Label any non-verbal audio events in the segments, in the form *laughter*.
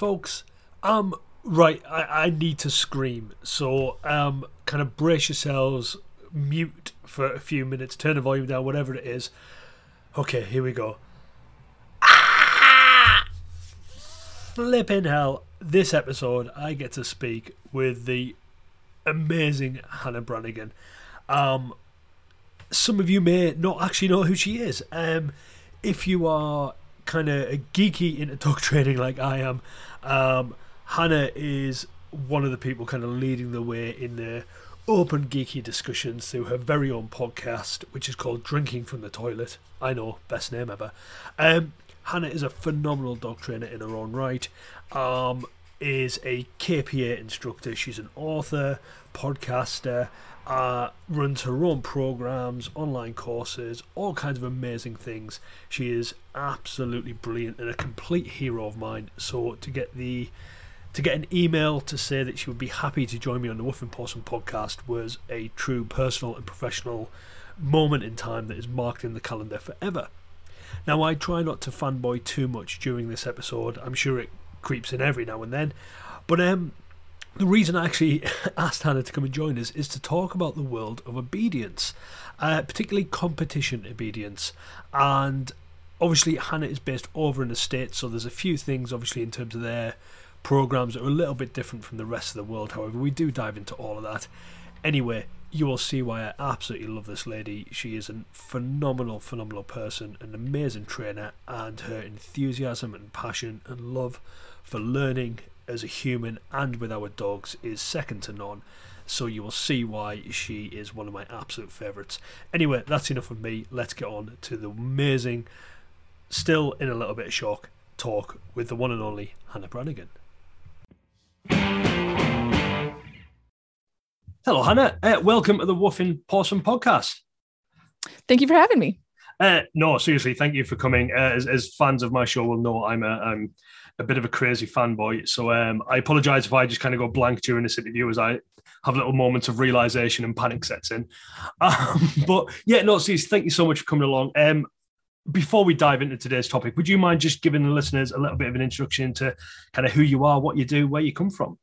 Folks. Um, right, I, I need to scream. So, um, kind of brace yourselves, mute for a few minutes, turn the volume down, whatever it is. Okay, here we go. Ah! Flipping hell. This episode, I get to speak with the amazing Hannah Branigan. Um, some of you may not actually know who she is. Um, if you are kind of geeky into dog *laughs* training like I am, um, Hannah is one of the people kind of leading the way in the open geeky discussions through her very own podcast, which is called Drinking from the Toilet. I know, best name ever. Um, Hannah is a phenomenal dog trainer in her own right. Um, is a KPA instructor. She's an author, podcaster, uh, runs her own programs, online courses, all kinds of amazing things. She is absolutely brilliant and a complete hero of mine. So to get the to get an email to say that she would be happy to join me on the Wolf and Possum podcast was a true personal and professional moment in time that is marked in the calendar forever. Now, I try not to fanboy too much during this episode. I'm sure it creeps in every now and then, but um, the reason I actually *laughs* asked Hannah to come and join us is to talk about the world of obedience, uh, particularly competition obedience. And obviously, Hannah is based over in the States, so there's a few things, obviously, in terms of their programs that are a little bit different from the rest of the world. However, we do dive into all of that. Anyway, you will see why I absolutely love this lady. She is a phenomenal, phenomenal person, an amazing trainer, and her enthusiasm and passion and love for learning as a human and with our dogs is second to none. So you will see why she is one of my absolute favourites. Anyway, that's enough of me. Let's get on to the amazing, still in a little bit of shock, talk with the one and only Hannah Branigan. Hello, Hannah. Uh, welcome to the Woofing Possum podcast. Thank you for having me. Uh, no, seriously, thank you for coming. Uh, as, as, fans of my show will know, I'm a, I'm a bit of a crazy fanboy. So um, I apologize if I just kind of go blank during this interview as I have little moments of realization and panic sets in. *laughs* Um, but yeah, no, seriously, thank you so much for coming along. Um, before we dive into today's topic, would you mind just giving the listeners a little bit of an introduction to kind of who you are, what you do, where you come from?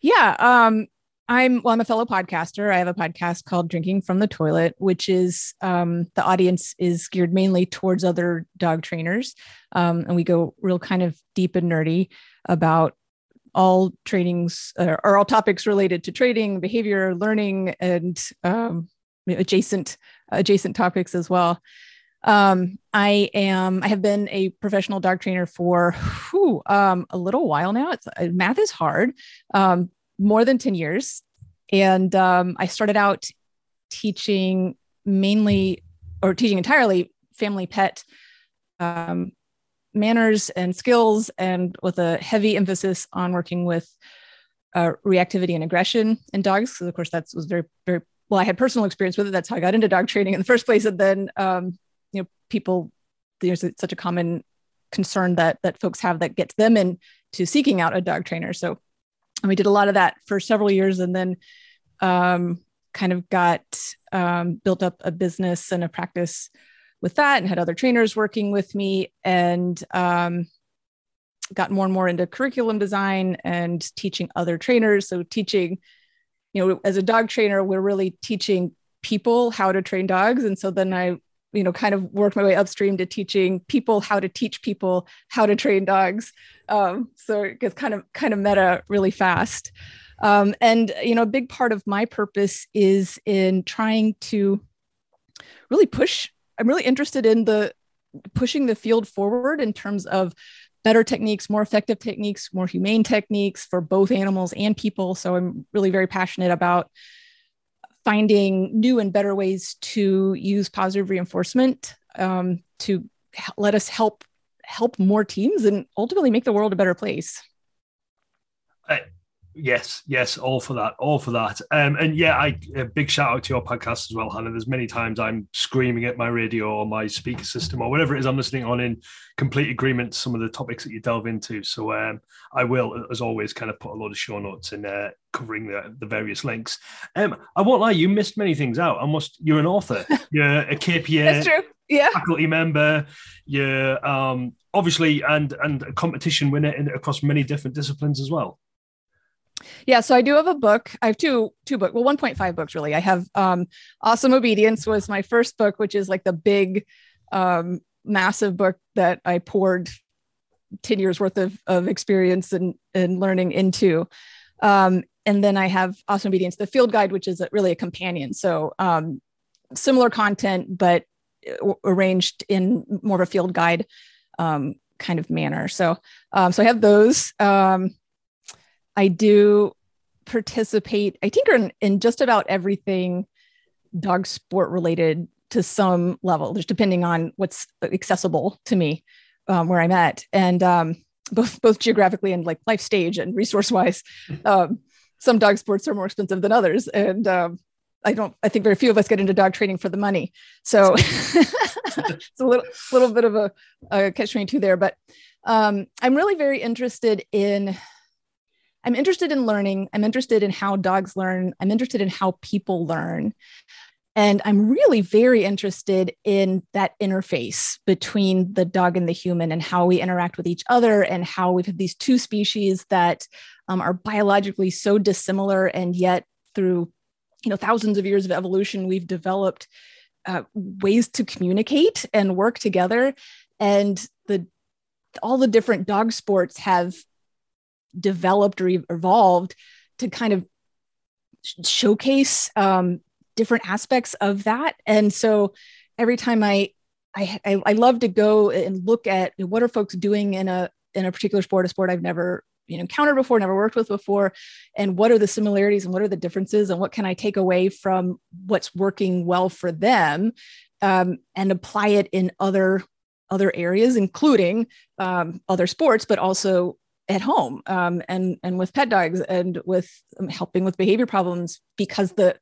Yeah. Um, I'm well, I'm a fellow podcaster. I have a podcast called Drinking from the Toilet, which is um, the audience is geared mainly towards other dog trainers. Um, and we go real kind of deep and nerdy about all trainings uh, or all topics related to trading, behavior, learning, and um, adjacent adjacent topics as well. Um, I am I have been a professional dog trainer for whew, um, a little while now. It's uh, math is hard. Um, more than 10 years. And um, I started out teaching mainly or teaching entirely family pet um, manners and skills, and with a heavy emphasis on working with uh, reactivity and aggression in dogs. So, of course, that was very, very well. I had personal experience with it. That's how I got into dog training in the first place. And then, um, you know, people, there's such a common concern that that folks have that gets them into seeking out a dog trainer. So and we did a lot of that for several years and then um, kind of got um, built up a business and a practice with that and had other trainers working with me and um, got more and more into curriculum design and teaching other trainers. So teaching you know as a dog trainer we're really teaching people how to train dogs. And so then i you know kind of worked my way upstream to teaching people how to teach people how to train dogs. Um, so it gets kind of kind of meta really fast. Um, and you know a big part of my purpose is in trying to really push i'm really interested in the pushing the field forward in terms of better techniques more effective techniques more humane techniques for both animals and people. So i'm really very passionate about finding new and better ways to use positive reinforcement um, to let us help help more teams and ultimately make the world a better place. Yes, yes, all for that, all for that. Um, and yeah, I a big shout out to your podcast as well, Hannah. There's many times I'm screaming at my radio or my speaker system or whatever it is I'm listening on in complete agreement to some of the topics that you delve into. So um, I will, as always, kind of put a lot of show notes in uh, covering the, the various links. Um, I won't lie, you missed many things out. I must. You're an author. *laughs* You're a KPA. That's true. yeah. faculty member, you're um, obviously and and a competition winner in, across many different disciplines as well. Yeah, so I do have a book. I have two two book, well, 1.5 books really. I have um Awesome Obedience was my first book, which is like the big um massive book that I poured 10 years worth of, of experience and, and learning into. Um, and then I have Awesome Obedience, the field guide, which is a, really a companion. So um, similar content, but arranged in more of a field guide um, kind of manner. So, um, so I have those. Um, I do participate, I tinker in, in just about everything dog sport related to some level, just depending on what's accessible to me um, where I'm at, and um, both both geographically and like life stage and resource wise. *laughs* Um, some dog sports are more expensive than others, and um, I don't. I think very few of us get into dog training for the money. So *laughs* it's a little little bit of a, a catch twenty two there. But um, I'm really very interested in. I'm interested in learning. I'm interested in how dogs learn. I'm interested in how people learn. And I'm really very interested in that interface between the dog and the human and how we interact with each other and how we have had these two species that um, are biologically so dissimilar and yet through you know thousands of years of evolution we've developed uh, ways to communicate and work together and the all the different dog sports have developed or evolved to kind of showcase um, different aspects of that. And so every time I, I, I love to go and look at what are folks doing in a, in a particular sport, a sport I've never you know, encountered before, never worked with before, and what are the similarities and what are the differences and what can I take away from what's working well for them um, and apply it in other other areas, including um, other sports, but also at home um, and and with pet dogs and with um, helping with behavior problems because the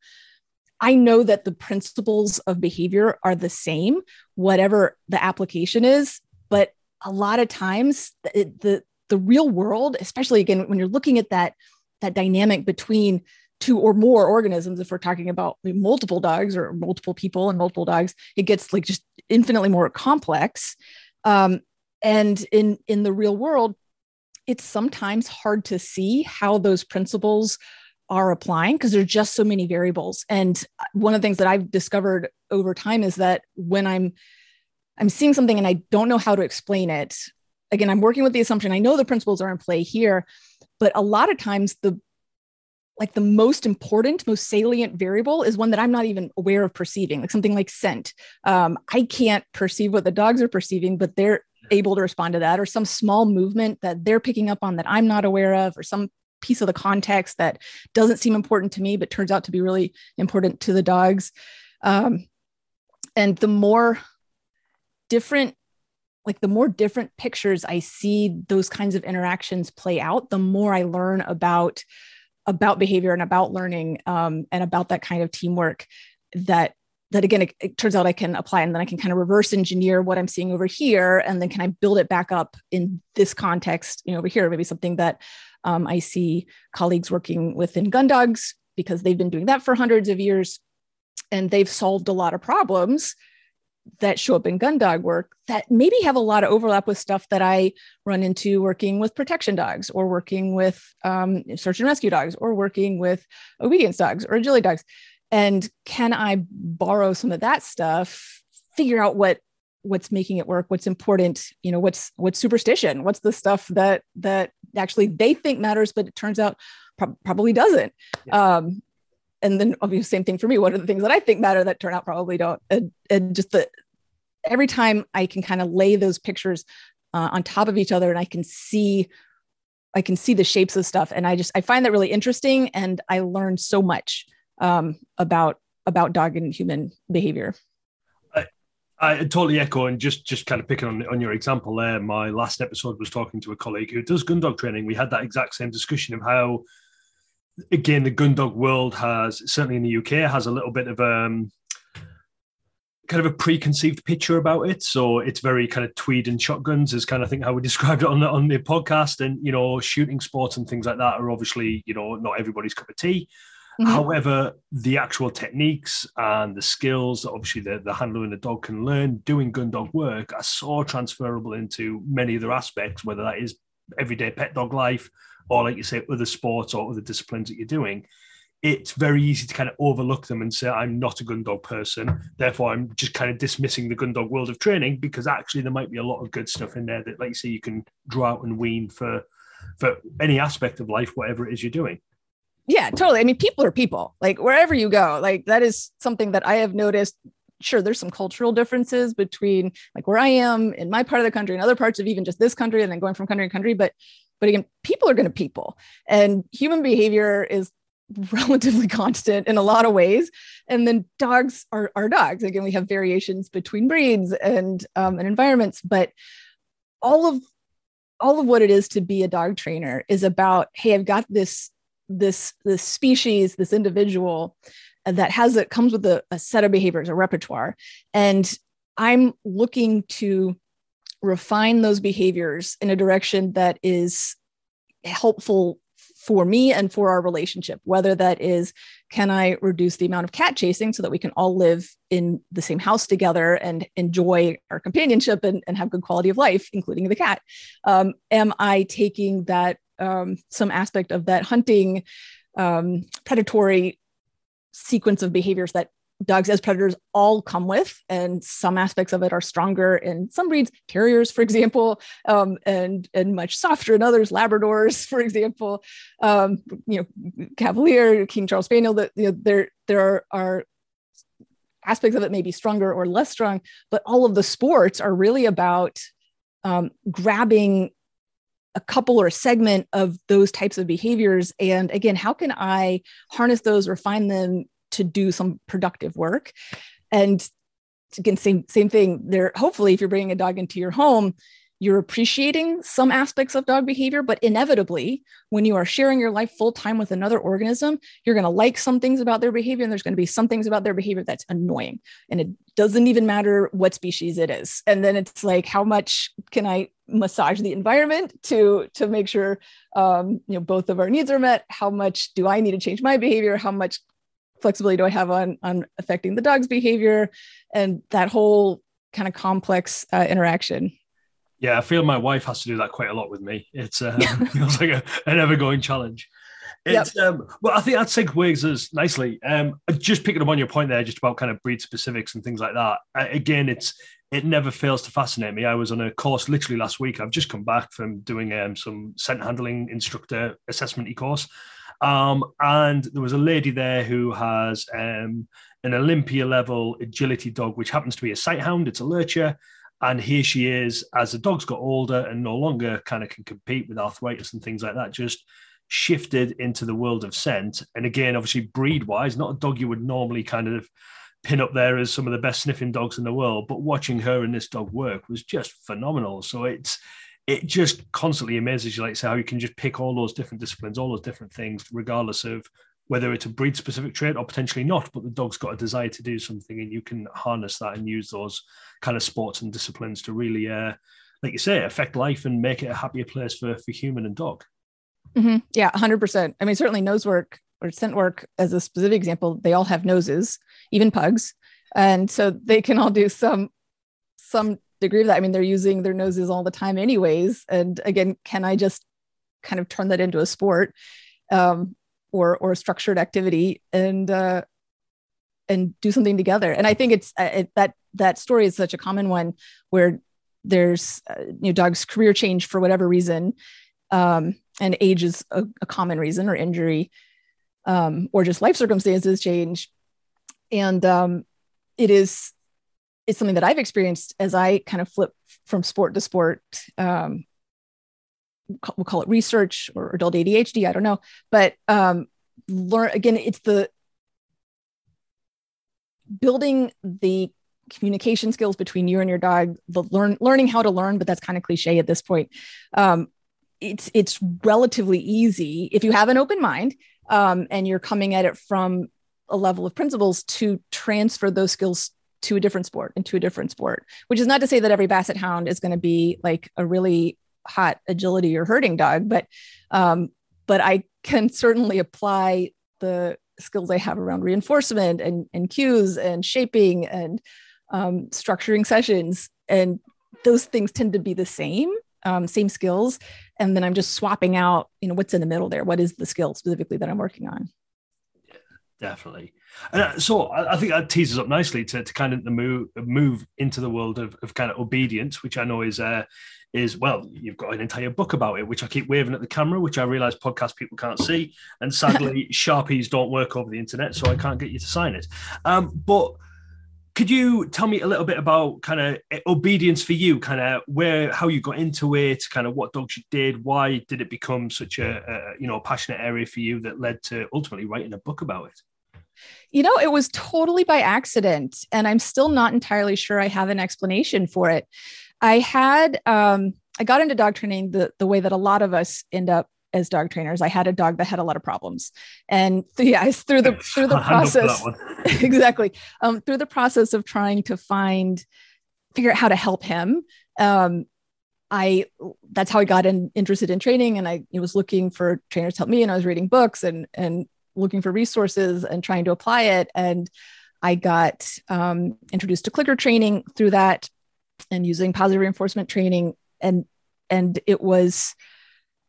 I know that the principles of behavior are the same, whatever the application is. But a lot of times, the, the, the real world, especially again, when you're looking at that, that dynamic between two or more organisms, if we're talking about multiple dogs or multiple people and multiple dogs, it gets like just infinitely more complex. Um, and in in the real world, it's sometimes hard to see how those principles are applying because there's just so many variables. And one of the things that I've discovered over time is that when I'm I'm seeing something and I don't know how to explain it, again, I'm working with the assumption I know the principles are in play here, but a lot of times the like the most important, most salient variable is one that I'm not even aware of perceiving, like something like scent. Um, I can't perceive what the dogs are perceiving, but they're able to respond to that, or some small movement that they're picking up on that I'm not aware of, or some piece of the context that doesn't seem important to me, but turns out to be really important to the dogs. Um, and the more different, like the more different pictures I see those kinds of interactions play out, the more I learn about about behavior and about learning um, and about that kind of teamwork that that again it, it, turns out i can apply and then i can kind of reverse engineer what i'm seeing over here and then can i build it back up in this context you know over here maybe something that um, I see colleagues working within gun dogs because they've been doing that for hundreds of years and they've solved a lot of problems that show up in gun dog work that maybe have a lot of overlap with stuff that I run into working with protection dogs or working with um, search and rescue dogs or working with obedience dogs or agility dogs. And can I borrow some of that stuff, figure out what what's making it work what's important you know what's what's superstition what's the stuff that that actually they think matters but it turns out pro- probably doesn't. Yeah. um and then obviously the same thing for me. What are the things that i think matter that turn out probably don't? And, and just the every time i can kind of lay those pictures uh, on top of each other and i can see i can see the shapes of stuff. And i just i find that really interesting and i learn so much um, about about dog and human behavior I totally echo and just just kind of picking on on your example there. My last episode was talking to a colleague who does gun dog training. We had that exact same discussion of how, again, the gun dog world has certainly in the UK has a little bit of um kind of a preconceived picture about it. So it's very kind of tweed and shotguns is kind of think how we *laughs* described it on the on the podcast. And you know, shooting sports and things like that are obviously you know not everybody's cup of tea. Mm-hmm. However, the actual techniques and the skills that obviously the, the handler and the dog can learn doing gun dog work are so transferable into many other aspects, whether that is everyday pet dog life or, like you say, other sports or other disciplines that you're doing. It's very easy to kind of overlook them and say, I'm not a gun dog person. Therefore, I'm just kind of dismissing the gun dog world of training because actually there might be a lot of good stuff in there that, like you say, you can draw out and wean for for any aspect of life, whatever it is you're doing. Yeah, totally. I mean, people are people. Like wherever you go, like that is something that I have noticed. Sure, there's some cultural differences between like where I am in my part of the country and other parts of even just this country, and then going from country to country. But but again, people are going to people, and human behavior is *laughs* relatively constant in a lot of ways. And then dogs are, are dogs. Again, we have variations between breeds and um, and environments, but all of all of what it is to be a dog trainer is about hey i've got this this this species this individual that has it comes with a, a set of behaviors a repertoire and i'm looking to refine those behaviors in a direction that is helpful for me and for our relationship, whether that is, can I reduce the amount of cat chasing so that we can all live in the same house together and enjoy our companionship and, and have good quality of life, including the cat? Um, am I taking that, um, some aspect of that hunting, um, predatory sequence of behaviors that dogs as predators all come with, and some aspects of it are stronger in some breeds, terriers, for example, um, and and much softer in others, Labradors, *laughs* for example, um, you know, Cavalier, King Charles Spaniel. That you know, there there are, aspects of it may be stronger or less strong, but all of the sports are really about um, grabbing a couple or a segment of those types of behaviors. And again, how can I harness those, refine them, to do some productive work. And again, same same thing. There, hopefully, if you're bringing a dog into your home, you're appreciating some aspects of dog behavior, but inevitably, when you are sharing your life full time with another organism, you're going to like some things about their behavior, and there's going to be some things about their behavior that's annoying. And it doesn't even matter what species it is. And then it's like, how much can I massage the environment to to make sure um, you know both of our needs are met? How much do I need to change my behavior? How much flexibility do I have on on affecting the dog's behavior and that whole kind of complex uh, interaction. Yeah, I feel my wife has to do that quite a lot with me. It's uh, *laughs* feels like a, an ever going challenge. It's yep. um, well, I think that segues us nicely. Um, just picking up on your point there, just about kind of breed specifics and things like that. Uh, again, it's it never fails to fascinate me. I was on a course literally last week. I've just come back from doing um, some scent handling instructor assessment course, um, and there was a lady there who has um, an Olympia level agility dog, which happens to be a sight hound. It's a lurcher. And here she is, as the dog's got older and no longer kind of can compete with arthritis and things like that, just shifted into the world of scent. And again, obviously, breed wise, not a dog you would normally kind of pin up there as some of the best sniffing dogs in the world. But watching her and this dog work was just phenomenal. So it's it just constantly amazes you, like say, how you can just pick all those different disciplines, all those different things, regardless of whether it's a breed specific trait or potentially not, but the dog's got a desire to do something and you can harness that and use those kind of sports and disciplines to really, uh, like you say, affect life and make it a happier place for, for human and dog. Mm-hmm. Yeah, 100%. I mean, certainly nose work or scent work, as a specific example, they all have noses, even pugs. And so they can all do some some degree of that. I mean, they're using their noses all the time, anyways. And again, can I just kind of turn that into a sport um, or or structured activity and uh, and do something together? And I think it's uh, it, that that story is such a common one where there's uh, you know dogs career change for whatever reason, um, and age is a, a common reason or injury. Um, or just life circumstances change and um, it is it's something that I've experienced as I kind of flip from sport to sport. Um, we'll call it research or adult ADHD. I don't know, but um, learn again. It's the building the communication skills between you and your dog. The learn learning how to learn, but that's kind of cliche at this point. Um, it's it's relatively easy if you have an open mind um, and you're coming at it from a level of principles to transfer those skills to a different sport into a different sport which is not to say that every basset hound is going to be like a really hot agility or herding dog but um but i can certainly apply the skills I have around reinforcement and, and cues and shaping and um, structuring sessions. And those things tend to be the same, um, same skills. And then I'm just swapping out, you know, what's in the middle there? What is the skill specifically that I'm working on? Yeah, definitely. And uh, so I, I think that teases up nicely to, to kind of the move move into the world of, of kind of obedience, which I know is uh, is well, you've got an entire book about it, which I keep waving at the camera, which I realize podcast people can't see. And sadly, *laughs* Sharpies don't work over the internet, so I can't get you to sign it. Um, but could you tell me a little bit about kind of obedience for you, kind of where, how you got into it, kind of what dogs you did, why did it become such a, a you know, passionate area for you that led to ultimately writing a book about it? You know, it was totally by accident, and I'm still not entirely sure I have an explanation for it. I had um, I got into dog training the the way that a lot of us end up as dog trainers. I had a dog that had a lot of problems, and *laughs* yeah, through the *laughs* through the process *laughs* exactly. Um, through the process of trying to find figure out how to help him. Um, I that's how I got in, interested in training, and I was looking for trainers to help me, and I was reading books and and looking for resources and trying to apply it, and I got um, introduced to clicker training through that and using positive reinforcement training and and it was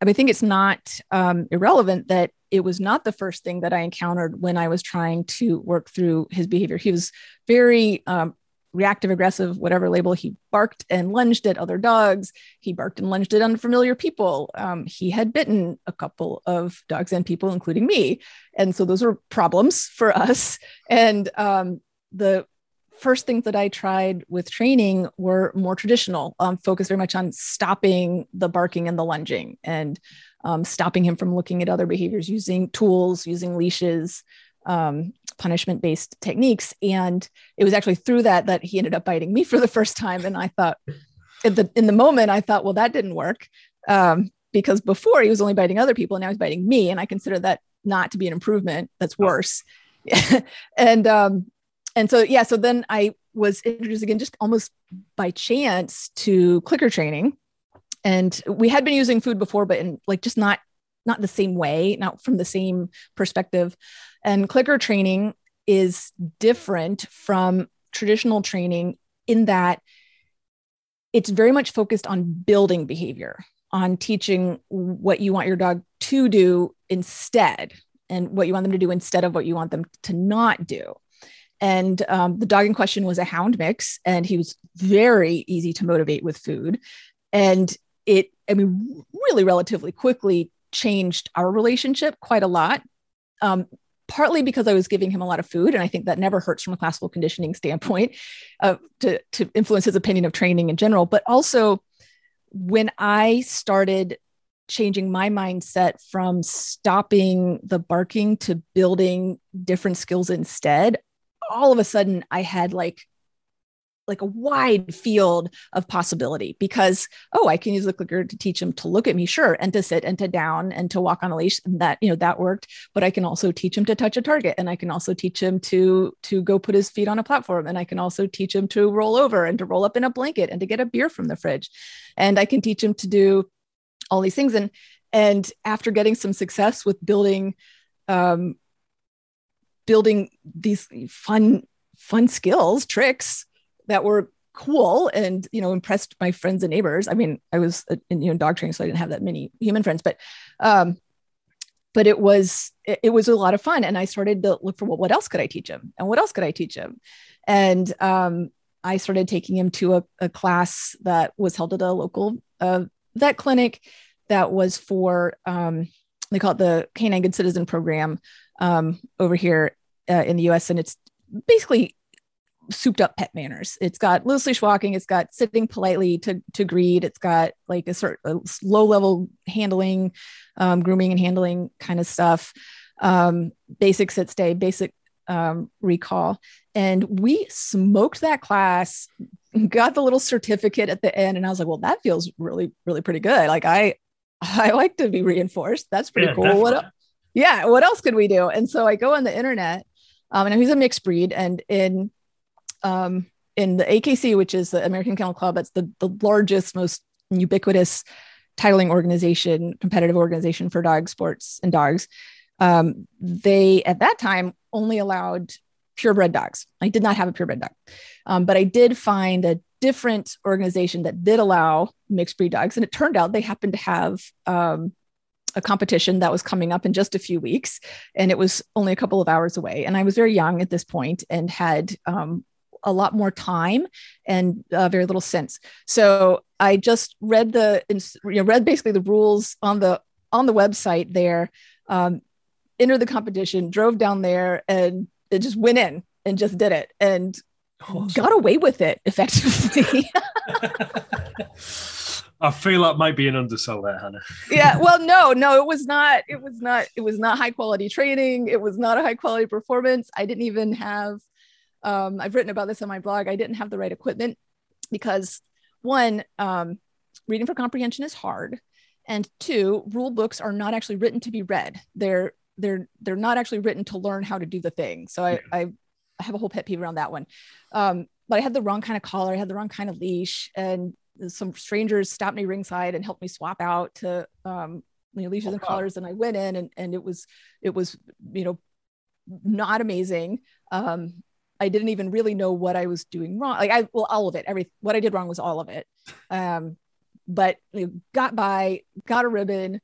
I, think it's not um, irrelevant that it was not the first thing that I encountered when I was trying to work through his behavior. He was very um, reactive, aggressive, whatever label. He barked and lunged at other dogs. He barked and lunged at unfamiliar people. Um, he had bitten a couple of dogs and people, including me. And so those were problems for us. And um, the first things that I tried with training were more traditional, um, focused very much on stopping the barking and the lunging and um, stopping him from looking at other behaviors using tools, using leashes, um, punishment based techniques. And it was actually through that that he ended up biting me for the first time. And I thought, in the, in the moment, I thought, well, that didn't work. Um, because before he was only biting other people and now he's biting me. And I consider that not to be an improvement. That's worse. *laughs* and um, and so yeah so then i was introduced again just almost by chance to clicker training. And we had been using food before but in like just not not the same way not from the same perspective. And clicker training is different from traditional training in that it's very much focused on building behavior on teaching what you want your dog to do instead and what you want them to do instead of what you want them to not do and um, the dog in question was a hound mix, and he was very easy to motivate with food. And it, I mean, really relatively quickly changed our relationship quite a lot. Um, partly because I was giving him a lot of food, and I think that never hurts from a classical conditioning standpoint uh, to, to influence his opinion of training in general. But also, when I started changing my mindset from stopping the barking to building different skills instead, all of a sudden I had like like a wide field of possibility because oh i can use the clicker to teach him to look at me sure and to sit and to down and to walk on a leash and that you know that worked. But i can also teach him to touch a target and i can also teach him to to go put his feet on a platform and i can also teach him to roll over and to roll up in a blanket and to get a beer from the fridge. And i can teach him to do all these things. And and after getting some success with building um, building these fun fun skills tricks that were cool and you know impressed my friends and neighbors. I mean i was uh, in you know dog training so i didn't have that many human friends but um but it was it, it was a lot of fun. And i started to look for well, what else could i teach him? And what else could i teach him? And um i started taking him to a, a class that was held at a local uh, vet clinic that was for um they call it the canine good citizen program um, over here uh, in the US. And it's basically souped up pet manners. It's got loose leash walking. It's got sitting politely to, to greet. It's got like a sort of low level handling, um, grooming and handling kind of stuff. Um, basic sit stay, basic um, recall. And we smoked that class, got the little certificate at the end. And I was like, well, that feels really, really pretty good. Like I, *laughs* I like to be reinforced. That's pretty yeah, cool. Definitely. What, yeah. What else could we do? And so I go on the internet um, and he's a mixed breed. And in um, in the AKC, which is the American Kennel Club, that's the, the largest, most ubiquitous titling organization, competitive organization for dog sports and dogs. um, they at that time only allowed purebred dogs. I did not have a purebred dog, um, but I did find a different organization that did allow mixed breed dogs, and it turned out they happened to have um, a competition that was coming up in just a few weeks, and it was only a couple of hours away. And I was very young at this point and had um, a lot more time and uh, very little sense. So I just read the you know, read basically the rules on the on the website there. Um, entered the competition, drove down there, and it just went in and just did it and awesome. got away with it effectively. *laughs* *laughs* I feel that might be an undersell there, Hannah. *laughs* yeah, well, no, no, it was not. It was not. It was not high quality training. It was not a high quality performance. I didn't even have. Um, I've written about this on my blog. I didn't have the right equipment because one, um, reading for comprehension is hard, and two, rule books are not actually written to be read. They're they're they're not actually written to learn how to do the thing. So I I, I have a whole pet peeve around that one. Um, but I had the wrong kind of collar, I had the wrong kind of leash, and some strangers stopped me ringside and helped me swap out to um, you know, leashes oh, and collars, and I went in, and and it was it was you know not amazing. Um, I didn't even really know what I was doing wrong. Like I well, all of it, every what I did wrong was all of it. Um, but you know, got by, got a ribbon.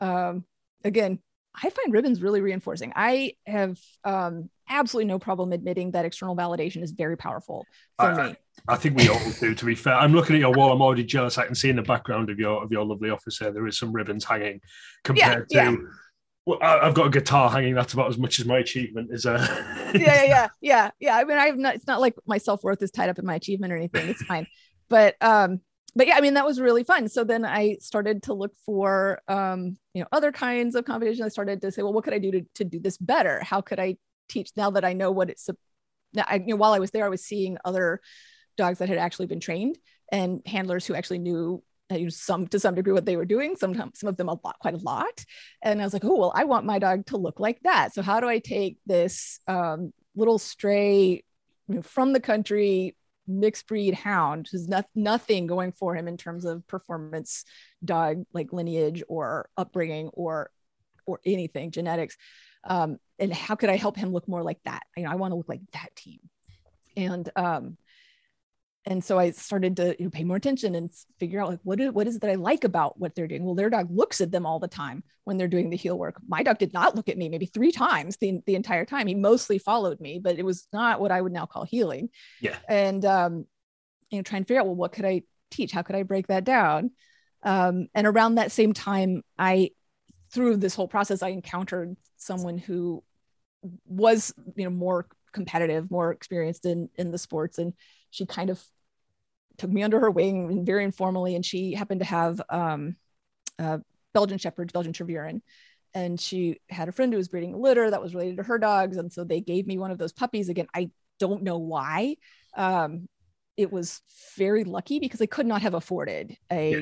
Um, again, I find ribbons really reinforcing. I have um, absolutely no problem admitting that external validation is very powerful for I, me. I think we all do. To be fair, I'm looking at your wall. I'm already jealous. I can see in the background of your of your lovely office there. There is some ribbons hanging compared yeah, to. Yeah. Well, I've got a guitar hanging. That's about as much as my achievement is. Uh... yeah, yeah, *laughs* yeah, yeah. I mean, I've not. It's not like my self worth is tied up in my achievement or anything. It's fine. But um, but yeah, I mean, that was really fun. So then I started to look for, um, you know, other kinds of competition. I started to say, well, what could I do to, to do this better? How could I teach now that I know what it's, now I, you know, while I was there, I was seeing other dogs that had actually been trained and handlers who actually knew some to some degree what they were doing. Sometimes some of them a lot quite a lot. And i was like oh well i want my dog to look like that. So how do i take this um, little stray you know, from the country mixed breed hound who's not, nothing going for him in terms of performance dog like lineage or upbringing or or anything genetics um, and how could i help him look more like that you know i want to look like that team and um, and so I started to you know, pay more attention and figure out like what is, what is it that I like about what they're doing. Well, their dog looks at them all the time when they're doing the heel work. My dog did not look at me maybe three times the, the entire time. He mostly followed me, but it was not what I would now call heeling. Yeah. And um, you know, trying to figure out well, what could I teach? How could I break that down? Um, and around that same time, I through this whole process, I encountered someone who was you know more competitive, more experienced in in the sports, and she kind of took me under her wing very informally, and she happened to have um, uh, Belgian Shepherds, Belgian Tervuren, and she had a friend who was breeding a litter that was related to her dogs, and so they gave me one of those puppies. Again, I don't know why. Um, it was very lucky because I could not have afforded a, yeah.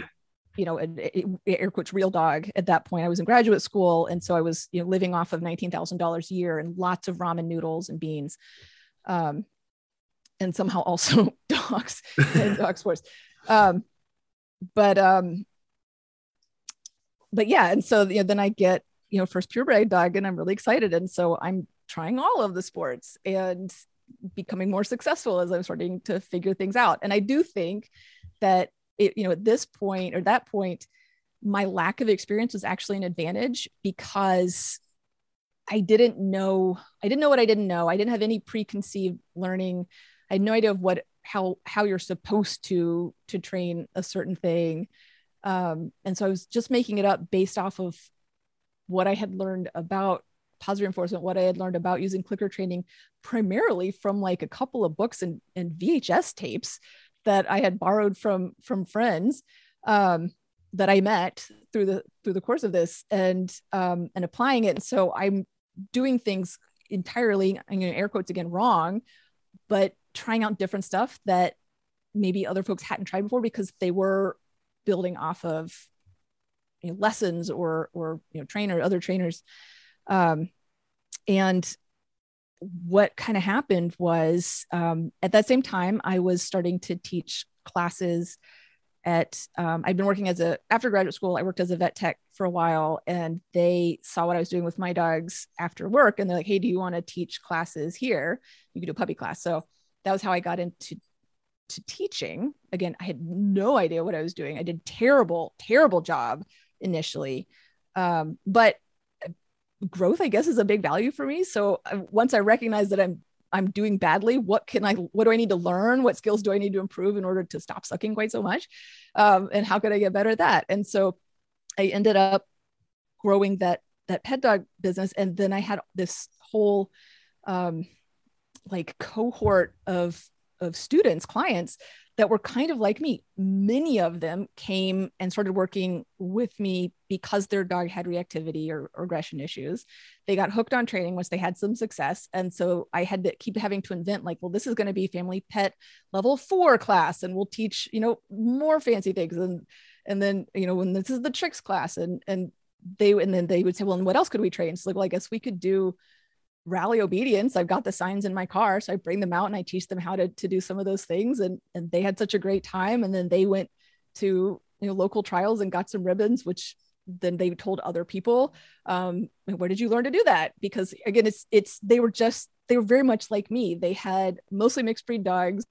You know, an air quotes real dog at that point. I was in graduate school, and so I was, you know, living off of nineteen thousand dollars a year and lots of ramen noodles and beans. Um, and somehow *laughs* also dogs and *laughs* dog sports. Um, but um, but yeah, and so you know, then I get you know first purebred dog, and I'm really excited, and so I'm trying all of the sports and becoming more successful as I'm starting to figure things out. And I do think that it, you know, at this point or that point, my lack of experience was actually an advantage because I didn't know, I didn't know what I didn't know. I didn't have any preconceived learning I had no idea of what how how you're supposed to to train a certain thing. Um, and so I was just making it up based off of what I had learned about positive reinforcement, what I had learned about using clicker training, primarily from like a couple of books and, and VHS tapes that I had borrowed from from friends um, that I met through the through the course of this and um, and applying it. And so I'm doing things entirely, I'm going to air quotes again, wrong, but trying out different stuff that maybe other folks hadn't tried before because they were building off of you know, lessons or or you know trainer other trainers um, and what kind of happened was um, at that same time i was starting to teach classes at um, I'd been working as a after graduate school. I worked as a vet tech for a while, and they saw what I was doing with my dogs after work, and they're like, "Hey, do you want to teach classes here? You could do a puppy class." So that was how I got into to teaching. Again, I had no idea what I was doing. I did terrible, terrible job initially, um, but growth, I guess, is a big value for me. So uh, once I recognize that I'm I'm doing badly. What can I, what do I need to learn? What skills do I need to improve in order to stop sucking quite so much? Um, and how could I get better at that? And so I ended up growing that, that pet dog business. And then I had this whole, um, like cohort of, of students, clients that were kind of like me. Many of them came and started working with me because their dog had reactivity or, or, aggression issues. They got hooked on training once they had some success. And so I had to keep having to invent, like, well, this is going to be family pet level four class, and we'll teach, you know, more fancy things. And and then, you know, when this is the tricks class, and and they and then they would say, well, and what else could we train? So like, well, I guess we could do rally obedience. I've got the signs in my car so i bring them out and i teach them how to, to do some of those things and, and they had such a great time and then they went to you know local trials and got some ribbons which then they told other people um, where did you learn to do that? Because again it's it's they were just they were very much like me. They had mostly mixed breed dogs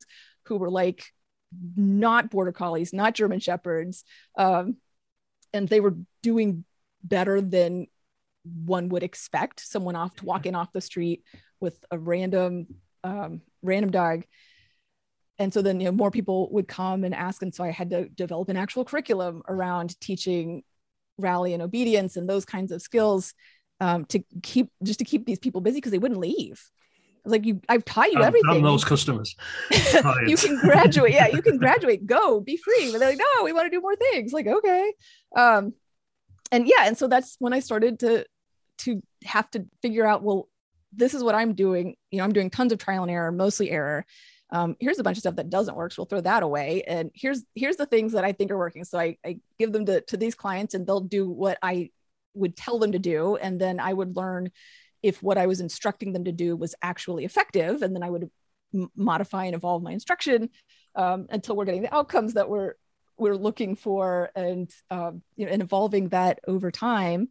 who were like not border collies not german shepherds um, and they were doing better than one would expect someone off walking off the street with a random um, random dog. And so then you know more people would come and ask. And so i had to develop an actual curriculum around teaching rally and obedience and those kinds of skills um, to keep just to keep these people busy because they wouldn't leave. Like you i've taught you everything I'm those customers. *laughs* You can graduate. Yeah you can graduate. Go. Be free. But they're like no we want to do more things. Like okay. Um and yeah and so that's when i started to to have to figure out well this is what i'm doing. You know i'm doing tons of trial and error mostly error. Um, here's a bunch of stuff that doesn't work so we'll throw that away. And here's here's the things that i think are working. So i, I give them to, to these clients and they'll do what i would tell them to do. And then i would learn if what i was instructing them to do was actually effective. And then i would m- modify and evolve my instruction um, until we're getting the outcomes that we're we're looking for and um, you know and evolving that over time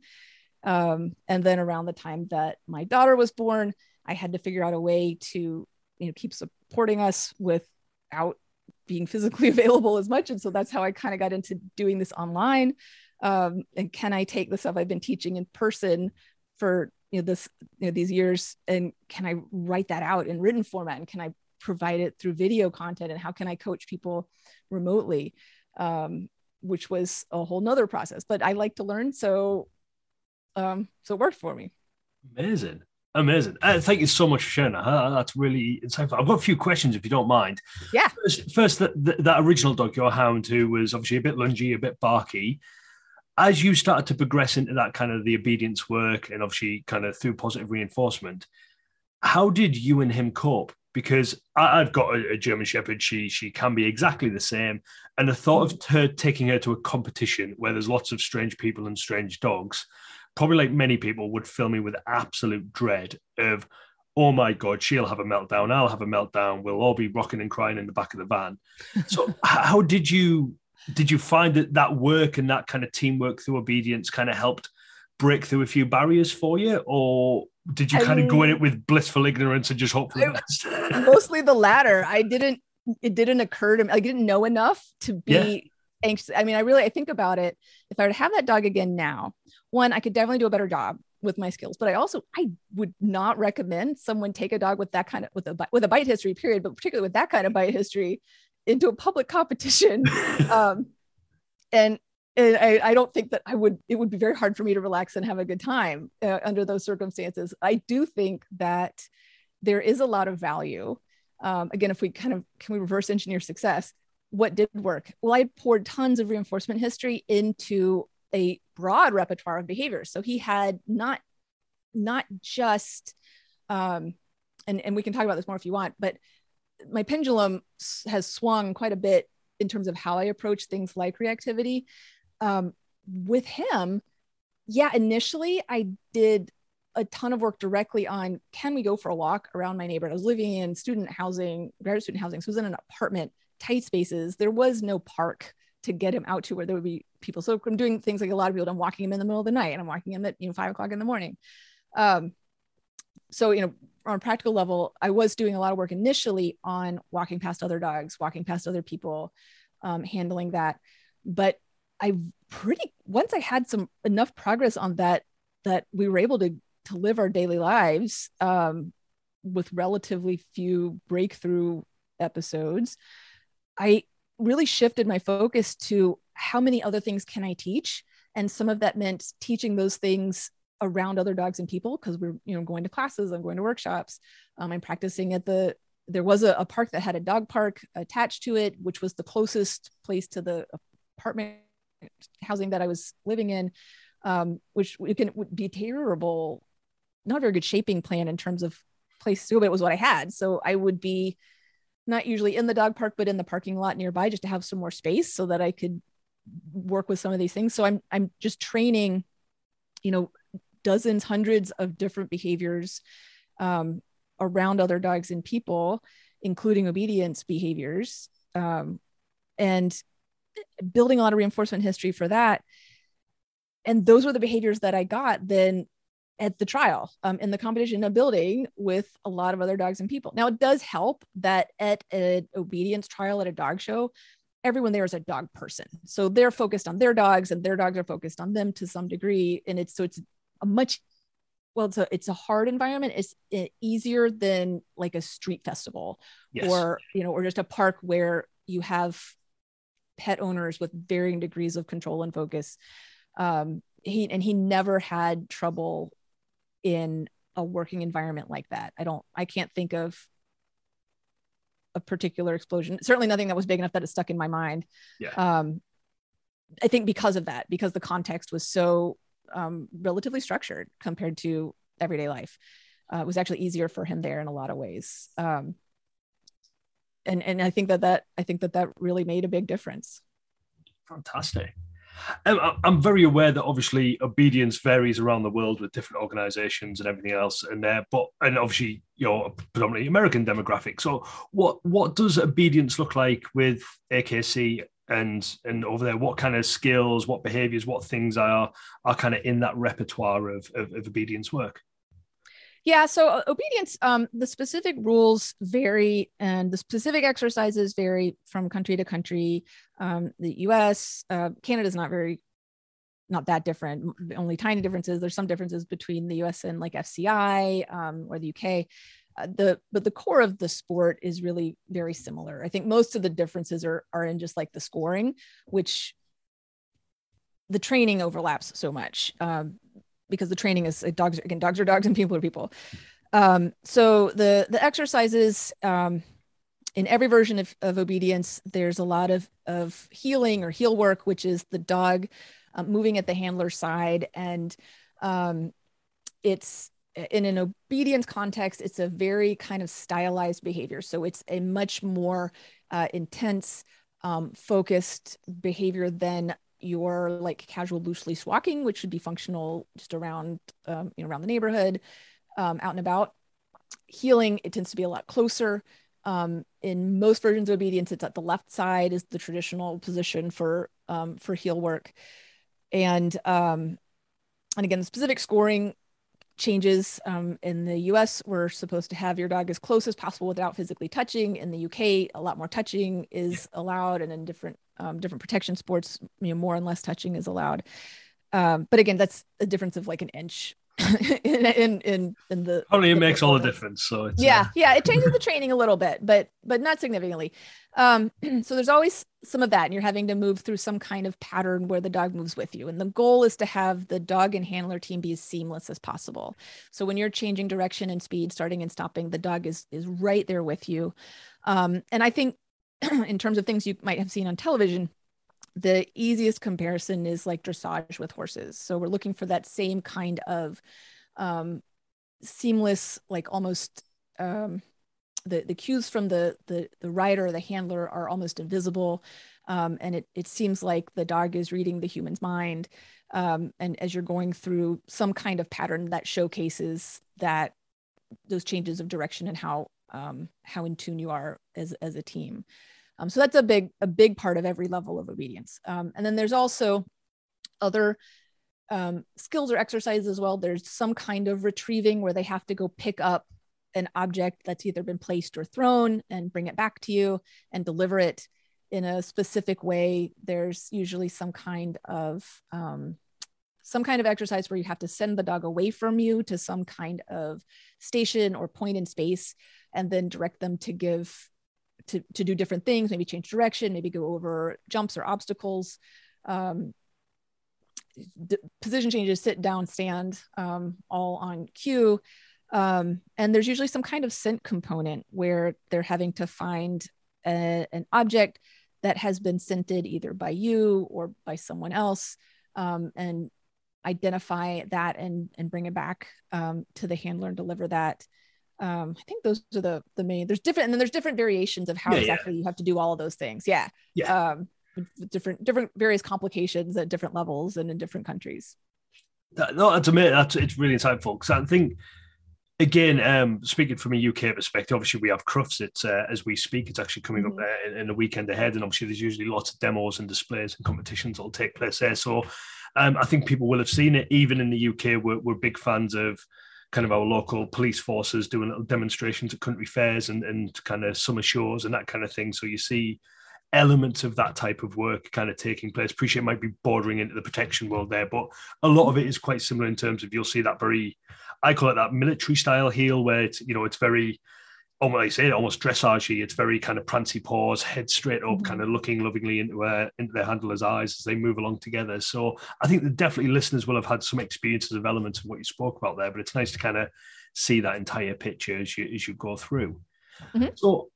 um, and then around the time that my daughter was born, I had to figure out a way to, you know, keep supporting us without being physically *laughs* available as much. And so that's how I kind of got into doing this online. Um, and can I take the stuff I've been teaching in person for you know this you know these years and can I write that out in written format and can I provide it through video content and how can I coach people remotely? Um, which was a whole nother process, but I like to learn. So um, so it worked for me. Amazing. Amazing. Uh, thank you so much for sharing that. Uh, that's really insightful. I've got a few questions if you don't mind. Yeah. First, first that, that original dog, your hound, who was obviously a bit lungy, a bit barky. As you started to progress into that kind of the obedience work and obviously kind of through positive reinforcement, how did you and him cope? Because I, have got a, a, German Shepherd. She she can be exactly the same. And the thought of her taking her to a competition where there's lots of strange people and strange dogs probably like many people, would fill me with absolute dread of, oh my God, she'll have a meltdown. I'll have a meltdown. We'll all be rocking and crying in the back of the van. So, *laughs* how did you did you find that that work and that kind of teamwork through obedience kind of helped break through a few barriers for you, or did you kind of go in it with blissful ignorance and just hope for the best? *laughs* mostly the latter. I didn't. It didn't occur to me. I didn't know enough to be yeah. anxious. I mean, I really I think about it. If I were to have that dog again now, one, I could definitely do a better job with my skills, but I also I would not recommend someone take a dog with that kind of with a with a bite history period, but particularly with that kind of bite history into a public competition. *laughs* um, and and I, I, don't think that I would, it would be very hard for me to relax and have a good time uh, under those circumstances. I do think that there is a lot of value. Um, again, if we kind of, can we reverse engineer success? What did work? Well, I poured tons of reinforcement history into a broad repertoire of behaviors. So he had not not just um, and and we can talk about this more if you want, but my pendulum has swung quite a bit in terms of how I approach things like reactivity. Um, with him, yeah, initially I did a ton of work directly on can we go for a walk around my neighborhood? I was living in student housing, graduate student housing, so it was in an apartment, tight spaces. There was no park to get him out to where there would be people. So I'm doing things like a lot of people. I'm walking him in the middle of the night, and I'm walking him at you know five o'clock in the morning. Um, so you know on a practical level, I was doing a lot of work initially on walking past other dogs, walking past other people, um, handling that. But I pretty once I had some enough progress on that that we were able to to live our daily lives um, with relatively few breakthrough episodes. I really shifted my focus to how many other things can I teach, and some of that meant teaching those things around other dogs and people because we're you know going to classes i'm going to workshops um, i'm practicing at the there was a, a, park that had a dog park attached to it which was the closest place to the apartment housing that i was living in um, which it can would be terrible not a very good shaping plan in terms of place to but it was what i had. So i would be not usually in the dog park but in the parking lot nearby just to have some more space so that i could work with some of these things so i'm i'm just training you know dozens, hundreds of different behaviors um, around other dogs and people, including obedience behaviors, um, and building a lot of reinforcement history for that. And those were the behaviors that I got then at the trial um, in the competition in a building with a lot of other dogs and people. Now, it does help that at an obedience trial at a dog show, everyone there is a dog person. So they're focused on their dogs and their dogs are focused on them to some degree. And it's so it's a much well it's a it's a hard environment it's easier than like a street festival yes. or you know or just a park where you have pet owners with varying degrees of control and focus um he and he never had trouble in a working environment like that i don't i can't think of a particular explosion certainly nothing that was big enough that it stuck in my mind yeah um i think because of that because the context was so um, relatively structured compared to everyday life. Uh, it was actually easier for him there in a lot of ways. Um, and and I think that that I think that that really made a big difference. Fantastic. I'm very aware that obviously obedience varies around the world with different organisations and everything else, and there, but and obviously you're a predominantly American demographic. So, what what does obedience look like with AKC and and over there what kind of skills what behaviors what things are are kind of in that repertoire of, of, of obedience work yeah so uh, obedience um, the specific rules vary and the specific exercises vary from country to country. Um, the us uh, canada is not very not that different. Only tiny differences there's some differences between the us and like fci um, or the uk uh, the but the core of the sport is really very similar. I think most of the differences are are in just like the scoring, which the training overlaps so much. Um, because the training is dogs again dogs are dogs and people are people. Um, so the the exercises um, in every version of, of obedience, there's a lot of of heeling or heel work, which is the dog um, moving at the handler side and um, it's in an obedience context, it's a very kind of stylized behavior. So it's a much more uh, intense, um, focused behavior than your like casual loose leash walking, which would be functional just around, um, you know, around the neighborhood, um, out and about. Heeling it tends to be a lot closer. Um, in most versions of obedience, it's at the left side is the traditional position for um, for heel work, and um, and again, the specific scoring changes um, in the US, we're supposed to have your dog as close as possible without physically touching. In the UK, a lot more touching is allowed, and in different um, different protection sports, you know, more and less touching is allowed. Um, but again, that's a difference of like an inch *laughs* in, in in in the only it makes all the difference so yeah uh... yeah it changes the training a little bit but but not significantly. Um *clears throat* so there's always some of that and you're having to move through some kind of pattern where the dog moves with you and the goal is to have the dog and handler team be as seamless as possible. So when you're changing direction and speed starting and stopping the dog is is right there with you. Um and i think *clears throat* in terms of things you might have seen on television the easiest comparison is like dressage with horses. So we're looking for that same kind of um, seamless, like almost um, the the cues from the the the rider or the handler are almost invisible, um, and it it seems like the dog is reading the human's mind. Um, and as you're going through some kind of pattern that showcases that those changes of direction and how um, how in tune you are as as a team. Um, so that's a big a big part of every level of obedience. Um, and then there's also other um, skills or exercises as well. There's some kind of retrieving where they have to go pick up an object that's either been placed or thrown and bring it back to you and deliver it in a specific way. There's usually some kind of um, some kind of exercise where you have to send the dog away from you to some kind of station or point in space and then direct them to give to, to do different things maybe change direction maybe go over jumps or obstacles. Um, d- position changes sit down stand um, all on cue. Um, and there's usually some kind of scent component where they're having to find a, an object that has been scented either by you or by someone else um, and identify that and and bring it back um, to the handler and deliver that um, I think those are the the main. There's different, and then there's different variations of how yeah, exactly yeah. you have to do all of those things. Yeah, yeah. Um, different different various complications at different levels and in different countries. That, no, that's amazing. That's it's really insightful because I think again, um, speaking from a UK perspective, obviously we have Crufts it's, uh, as we speak. It's actually coming mm-hmm. up uh, in, in the weekend ahead, and obviously there's usually lots of demos and displays and competitions that will take place there. So um, I think people will have seen it. Even in the UK, we're, we're big fans of kind of our local police forces doing little demonstrations at country fairs and, and kind of summer shows and that kind of thing. So you see elements of that type of work kind of taking place. Appreciate it might be bordering into the protection world there, but a lot of it is quite similar in terms of you'll see that very, I call it that military style heel where it's, you know, it's very almost like I say almost dressage It's very kind of prancy paws, head straight up, mm-hmm. kind of looking lovingly into uh, into their handler's eyes as they move along together. So I think that definitely listeners will have had some experiences of elements of what you spoke about there, but it's nice to kind of see that entire picture as you as you go through. Mm-hmm. So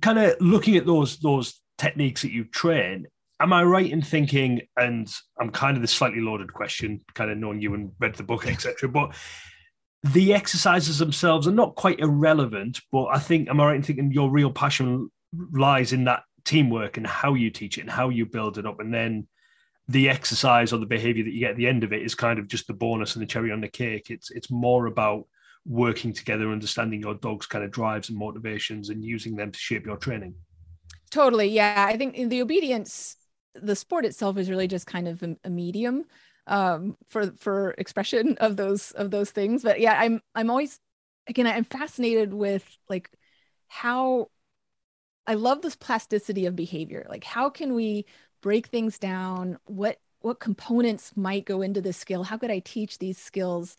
kind of looking at those those techniques that you train, am I right in thinking, and I'm kind of the slightly loaded question, kind of knowing you and read the book, etc. But the exercises themselves are not quite irrelevant, but I think am I right in thinking your real passion lies in that teamwork and how you teach it and how you build it up, and then the exercise or the behavior that you get at the end of it is kind of just the bonus and the cherry on the cake. It's it's more about working together, understanding your dog's kind of drives and motivations, and using them to shape your training. Totally, yeah. I think the obedience, the sport itself is really just kind of a, a medium um, for for expression of those of those things. But yeah, I'm I'm always again I'm fascinated with like how I love this plasticity of behavior. Like how can we break things down? What what components might go into this skill? How could I teach these skills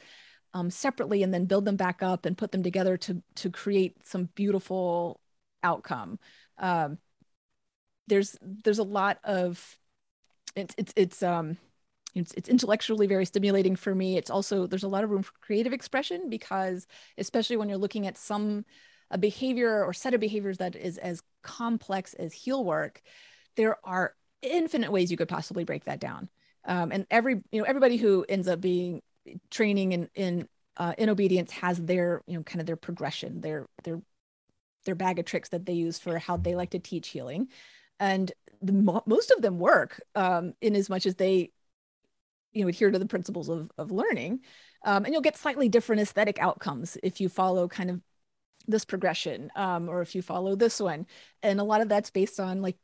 um, separately and then build them back up and put them together to to create some beautiful outcome? Um, there's there's a lot of it's it's it's um it's, it's intellectually very stimulating for me. It's also, there's a lot of room for creative expression because, especially when you're looking at some a behavior or set of behaviors that is as complex as heel work, there are infinite ways you could possibly break that down. Um, and every, you know, everybody who ends up being training in, in, uh, in obedience has their, you know, kind of their progression, their, their, their bag of tricks that they use for how they like to teach heeling, And the, most of them work um, in as much as they you know adhere to the principles of, of learning um, and you'll get slightly different aesthetic outcomes if you follow kind of this progression um, or if you follow this one. And a lot of that's based on like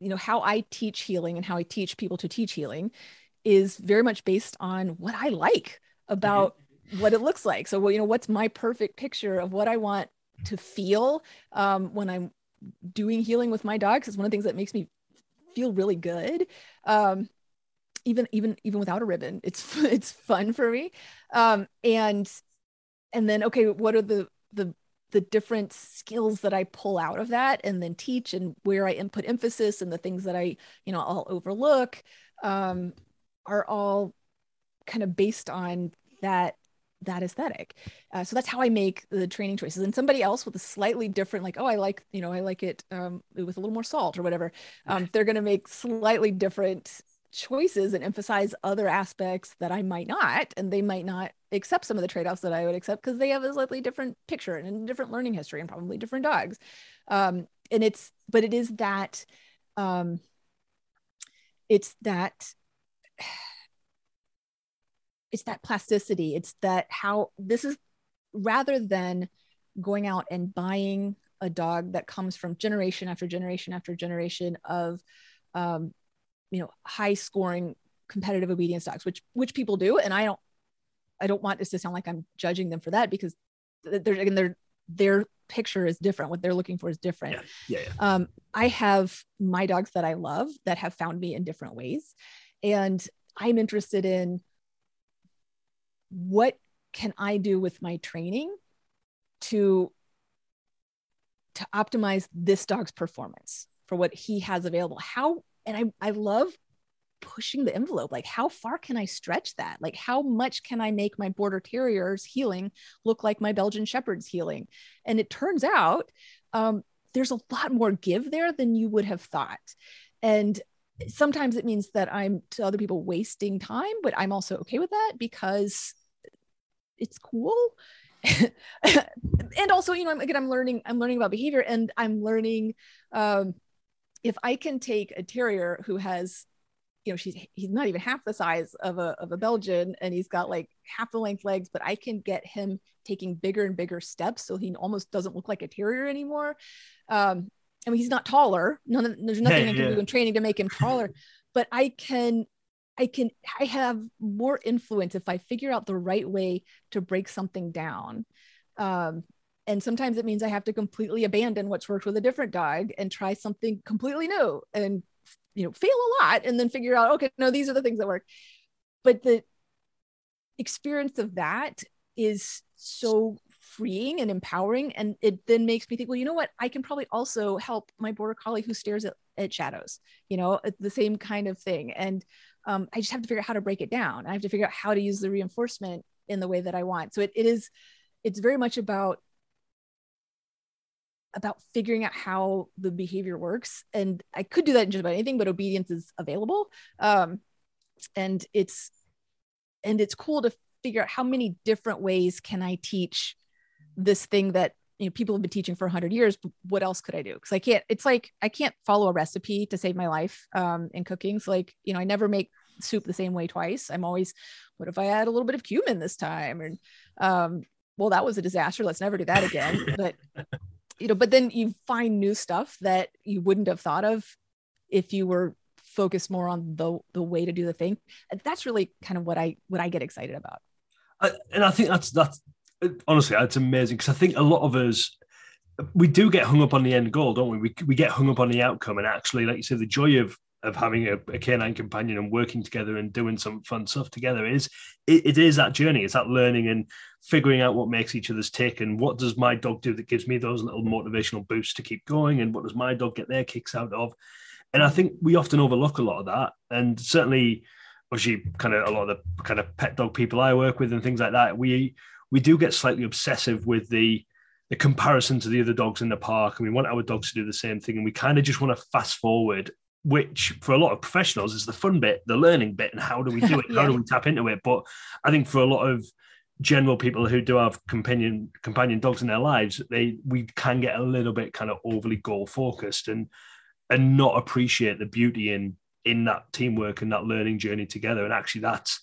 you know how i teach heeling and how i teach people to teach heeling is very much based on what i like about mm-hmm. what it looks like. So well, you know what's my perfect picture of what i want to feel um, when i'm doing heeling with my dogs is one of the things that makes me feel really good. Um, even even even without a ribbon it's *laughs* it's fun for me um and and then okay what are the the the different skills that I pull out of that and then teach and where I input emphasis and the things that I, you know, I'll overlook um, are all kind of based on that that aesthetic. Uh, so that's how I make the training choices. And somebody else with a slightly different, like, oh, I like, you know, I like it um, with a little more salt or whatever. Um, they're going to make slightly different choices and emphasize other aspects that I might not, and they might not accept some of the trade-offs that I would accept because they have a slightly different picture and a different learning history and probably different dogs. Um, and it's, but it is that, um, it's that, it's that plasticity. It's that how this is rather than going out and buying a dog that comes from generation after generation after generation of um, you know high scoring competitive obedience dogs which which people do. And i don't i don't want this to sound like i'm judging them for that because they're again their their picture is different. What they're looking for is different. Yeah, yeah, yeah. um i have my dogs that i love that have found me in different ways. And i'm interested in what can i do with my training to to optimize this dog's performance for what he has available. How and i i love pushing the envelope like how far can i stretch that? Like how much can i make my border terriers heeling look like my belgian shepherd's heeling? and it turns out um, there's a lot more give there than you would have thought. And sometimes it means that i'm to other people wasting time but i'm also okay with that because it's cool. *laughs* And also you know again i'm learning i'm learning about behavior and i'm learning um, if i can take a terrier who has you know she's he's not even half the size of a, of a belgian and he's got like half the length legs but i can get him taking bigger and bigger steps so he almost doesn't look like a terrier anymore. Um, i mean he's not taller. None of, there's nothing Yeah, i can yeah. do in training to make him taller *laughs* but i can i can i have more influence if i figure out the right way to break something down. Um, and sometimes it means i have to completely abandon what's worked with a different dog and try something completely new and you know fail a lot and then figure out okay no these are the things that work. But the experience of that is so freeing and empowering. And it then makes me think well you know what? I can probably also help my border collie who stares at, at shadows you know the same kind of thing. And um, i just have to figure out how to break it down. I have to figure out how to use the reinforcement in the way that i want. So it, it is it's very much about about figuring out how the behavior works. And i could do that in just about anything but obedience is available. Um, and it's and it's cool to figure out how many different ways can i teach this thing that you know people have been teaching for 100 years what else could i do? Because i can't it's like i can't follow a recipe to save my life um, in cooking. So like you know i never make soup the same way twice. I'm always what if i add a little bit of cumin this time? And um, well that was a disaster. Let's never do that again. But you know but then you find new stuff that you wouldn't have thought of if you were focused more on the the way to do the thing that's really kind of what i what i get excited about I, and I think that's that's honestly that's amazing because I think a lot of us we do get hung up on the end goal, don't we? We we get hung up on the outcome, and actually, like you said, the joy of of having a, a canine companion and working together and doing some fun stuff together is it, it is that journey. It's that learning and figuring out what makes each other's tick and what does my dog do that gives me those little motivational boosts to keep going, and what does my dog get their kicks out of. And I think we often overlook a lot of that, and certainly obviously kind of a lot of the kind of pet dog people I work with and things like that, we we do get slightly obsessive with the the comparison to the other dogs in the park, and we want our dogs to do the same thing, and we kind of just want to fast forward. Which for a lot of professionals is the fun bit, the learning bit, and how do we do it? *laughs* How do we tap into it? But I think for a lot of general people who do have companion companion dogs in their lives, they we can get a little bit kind of overly goal focused and and not appreciate the beauty in in that teamwork and that learning journey together. And actually, that's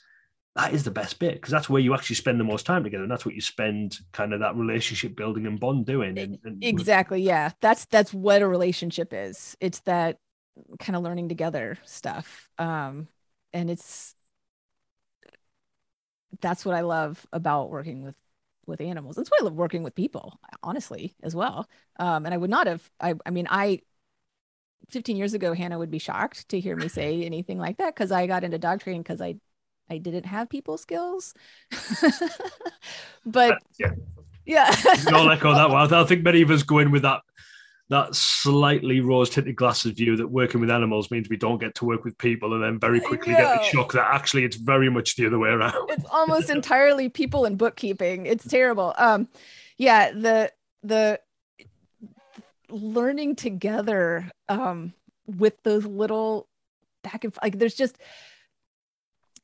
that is the best bit because that's where you actually spend the most time together, and that's what you spend kind of that relationship building and bond doing. And, and exactly yeah that's that's what a relationship is it's that kind of learning together stuff um and it's that's what i love about working with with animals. That's why i love working with people honestly as well. Um and i would not have i i mean i 15 years ago hannah would be shocked to hear me say anything like that because i got into dog training because i i didn't have people skills. *laughs* But yeah, yeah. Echo that. Well, I think many of us go in with that that slightly rose tinted glasses view that working with animals means we don't get to work with people, and then very quickly get the shock that actually it's very much the other way around. it's almost *laughs* entirely people and bookkeeping. It's terrible. Um yeah the the learning together um with those little back and like there's just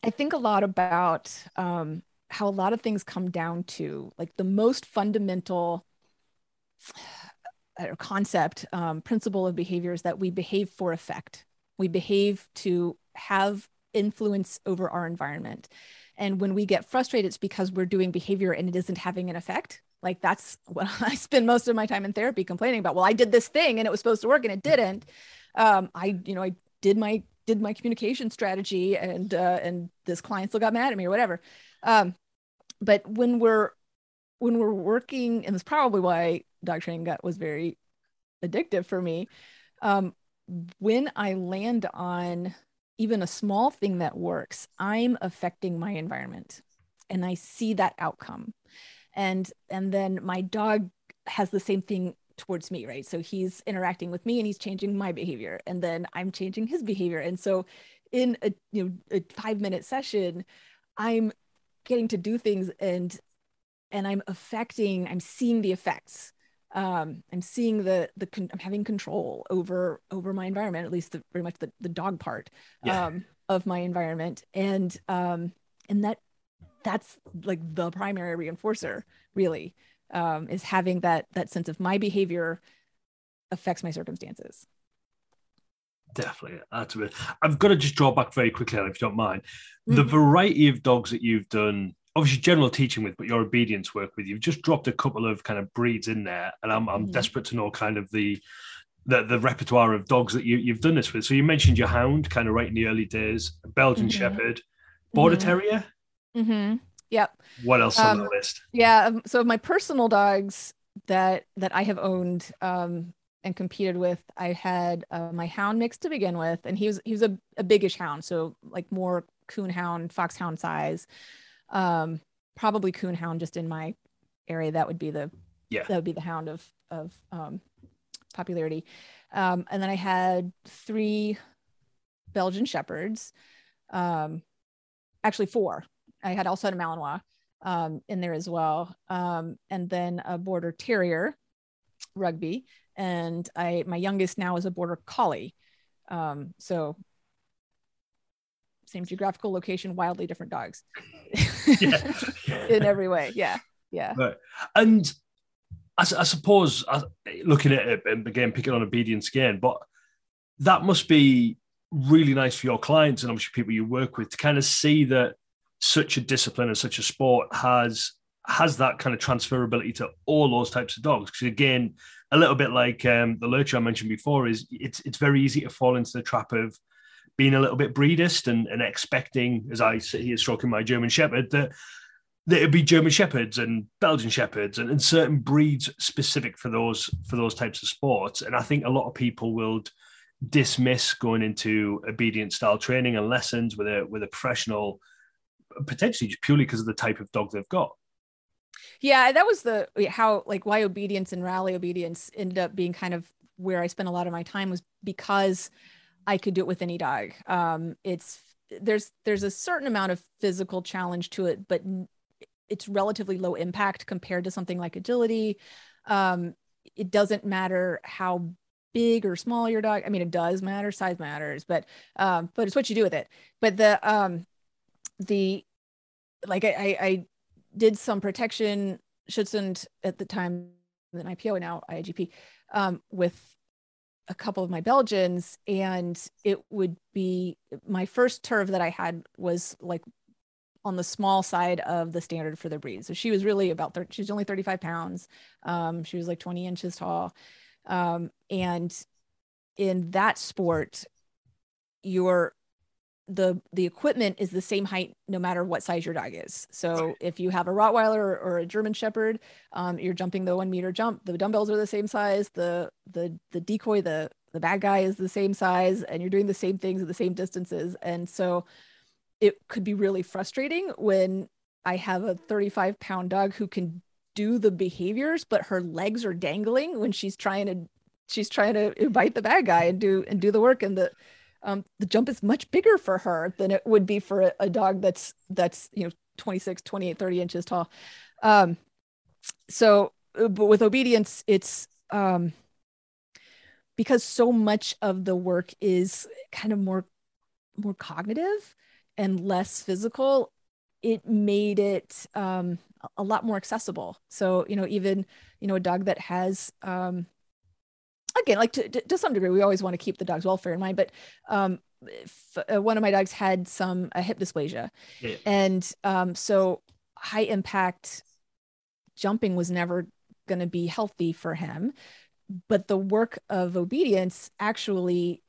i think a lot about um how a lot of things come down to like the most fundamental uh, concept um, principle of behavior is that we behave for effect we behave to have influence over our environment. And when we get frustrated, it's because we're doing behavior and it isn't having an effect. Like that's *laughs* what I spend most of my time in therapy complaining about. Well, I did this thing and it was supposed to work and it didn't. Um, I, you know, I did my did my communication strategy and uh, and this client still got mad at me or whatever. Um, but when we're when we're working, and it's probably why dog training got was very addictive for me. Um, when I land on even a small thing that works, I'm affecting my environment and I see that outcome. And and then my dog has the same thing towards me, right? So he's interacting with me and he's changing my behavior and then I'm changing his behavior. And so in a you know a 5 minute session, I'm getting to do things and and I'm affecting, I'm seeing the effects um, I'm seeing the the con- I'm having control over over my environment, at least the, very much the the dog part yeah. um, of my environment, and um, and that that's like the primary reinforcer, really, um, is having that that sense of my behavior affects my circumstances. Definitely, that's a bit. I've got to just draw back very quickly, if you don't mind. Mm-hmm. The variety of dogs that you've done obviously general teaching with, but your obedience work with. You've just dropped a couple of kind of breeds in there, and I'm, I'm mm-hmm. desperate to know kind of the, the the repertoire of dogs that you you've done this with. So you mentioned your hound, kind of right in the early days, Belgian mm-hmm. Shepherd, Border mm-hmm. Terrier. Mm-hmm. Yep. What else um, on the list? Yeah. Um, so my personal dogs that that I have owned um, and competed with, I had uh, my hound mix to begin with, and he was he was a, a biggish hound, so like more coon hound, fox hound size um, probably coonhound just in my area. That would be the yeah that would be the hound of of um, popularity. Um, and then I had three Belgian shepherds, um, actually four. I had also had a Malinois um, in there as well, um, and then a border terrier, rugby, and I my youngest now is a border collie. Um, so same geographical location, wildly different dogs yeah. *laughs* in every way. Yeah. Yeah. Right. And I, I suppose I, looking at it and again, picking on obedience again, but that must be really nice for your clients and obviously people you work with to kind of see that such a discipline and such a sport has has that kind of transferability to all those types of dogs. Because again, a little bit like um, the lurcher I mentioned before, is it's it's very easy to fall into the trap of being a little bit breedist and, and expecting, as I sit here stroking my German Shepherd, that that it'd be German Shepherds and Belgian Shepherds and, and certain breeds specific for those for those types of sports. And I think a lot of people will dismiss going into obedience style training and lessons with a with a professional, potentially just purely because of the type of dog they've got. Yeah, that was the how like why obedience and rally obedience ended up being kind of where I spent a lot of my time was because I could do it with any dog. Um, it's there's there's a certain amount of physical challenge to it, but it's relatively low impact compared to something like agility. Um, it doesn't matter how big or small your dog. I mean, it does matter, size matters, but um, but it's what you do with it. But the um, the like I, I, did some protection Schutzhund at the time, then IPO now IAGP, um, with a couple of my Belgians, and it would be my first turf that I had was like on the small side of the standard for the breed. So she was really about 30, was only 35 pounds. Um, she was like 20 inches tall. Um, and in that sport, you're the the equipment is the same height no matter what size your dog is. So if you have a Rottweiler or, or a German Shepherd, um, you're jumping the one meter jump. The dumbbells are the same size. The the the decoy, the the bad guy is the same size, and you're doing the same things at the same distances. And so it could be really frustrating when I have a 35 pound dog who can do the behaviors, but her legs are dangling when she's trying to she's trying to bite the bad guy and do and do the work and the um, the jump is much bigger for her than it would be for a, a dog that's that's you know 26 28 30 inches tall. Um, so uh, but with obedience it's um, because so much of the work is kind of more more cognitive and less physical it made it um, a lot more accessible. So you know even you know a dog that has um, again, like to, to some degree, we always want to keep the dog's welfare in mind, but um, f- uh, one of my dogs had some a hip dysplasia, yeah. and um, so high impact jumping was never going to be healthy for him. But the work of obedience actually,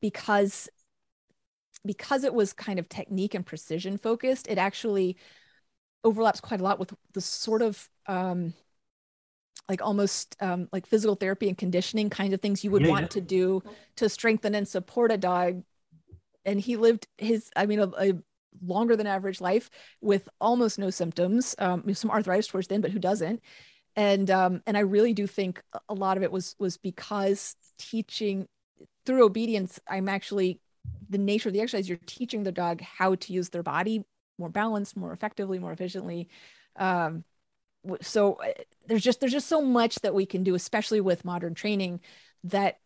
because because it was kind of technique and precision focused, it actually overlaps quite a lot with the sort of um, like almost um, like physical therapy and conditioning kinds of things you would yeah, want yeah. to do to strengthen and support a dog. And he lived his, I mean, a, a longer than average life with almost no symptoms, um, some arthritis towards the end, but who doesn't? And um, and I really do think a lot of it was was because teaching through obedience, I'm actually the nature of the exercise. You're teaching the dog how to use their body more balanced, more effectively, more efficiently. Um, so uh, there's just there's just so much that we can do, especially with modern training, that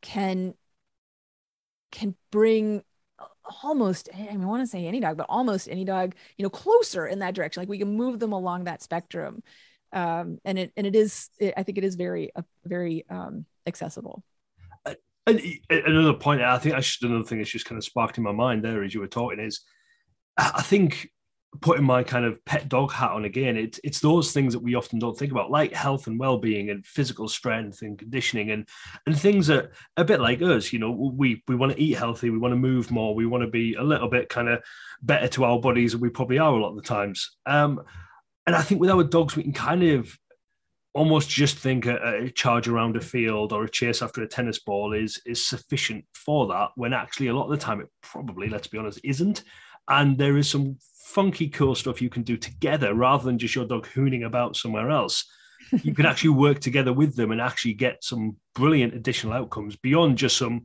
can can bring almost I, mean, I want to say any dog, but almost any dog, you know, closer in that direction. Like we can move them along that spectrum, um, and it and it is it, I think it is very uh, very um, accessible. And another point, I think I should another thing that's just kind of sparked in my mind there as you were talking is, I think putting my kind of pet dog hat on again, it's it's those things that we often don't think about, like health and well-being and physical strength and conditioning and and things that a bit like us, you know, we we want to eat healthy, we want to move more, we want to be a little bit kind of better to our bodies than we probably are a lot of the times. Um, and I think with our dogs, we can kind of almost just think a, a, charge around a field or a chase after a tennis ball is is sufficient for that when actually a lot of the time it probably let's be honest isn't and there is some funky cool stuff you can do together rather than just your dog hooning about somewhere else you can actually work together with them and actually get some brilliant additional outcomes beyond just some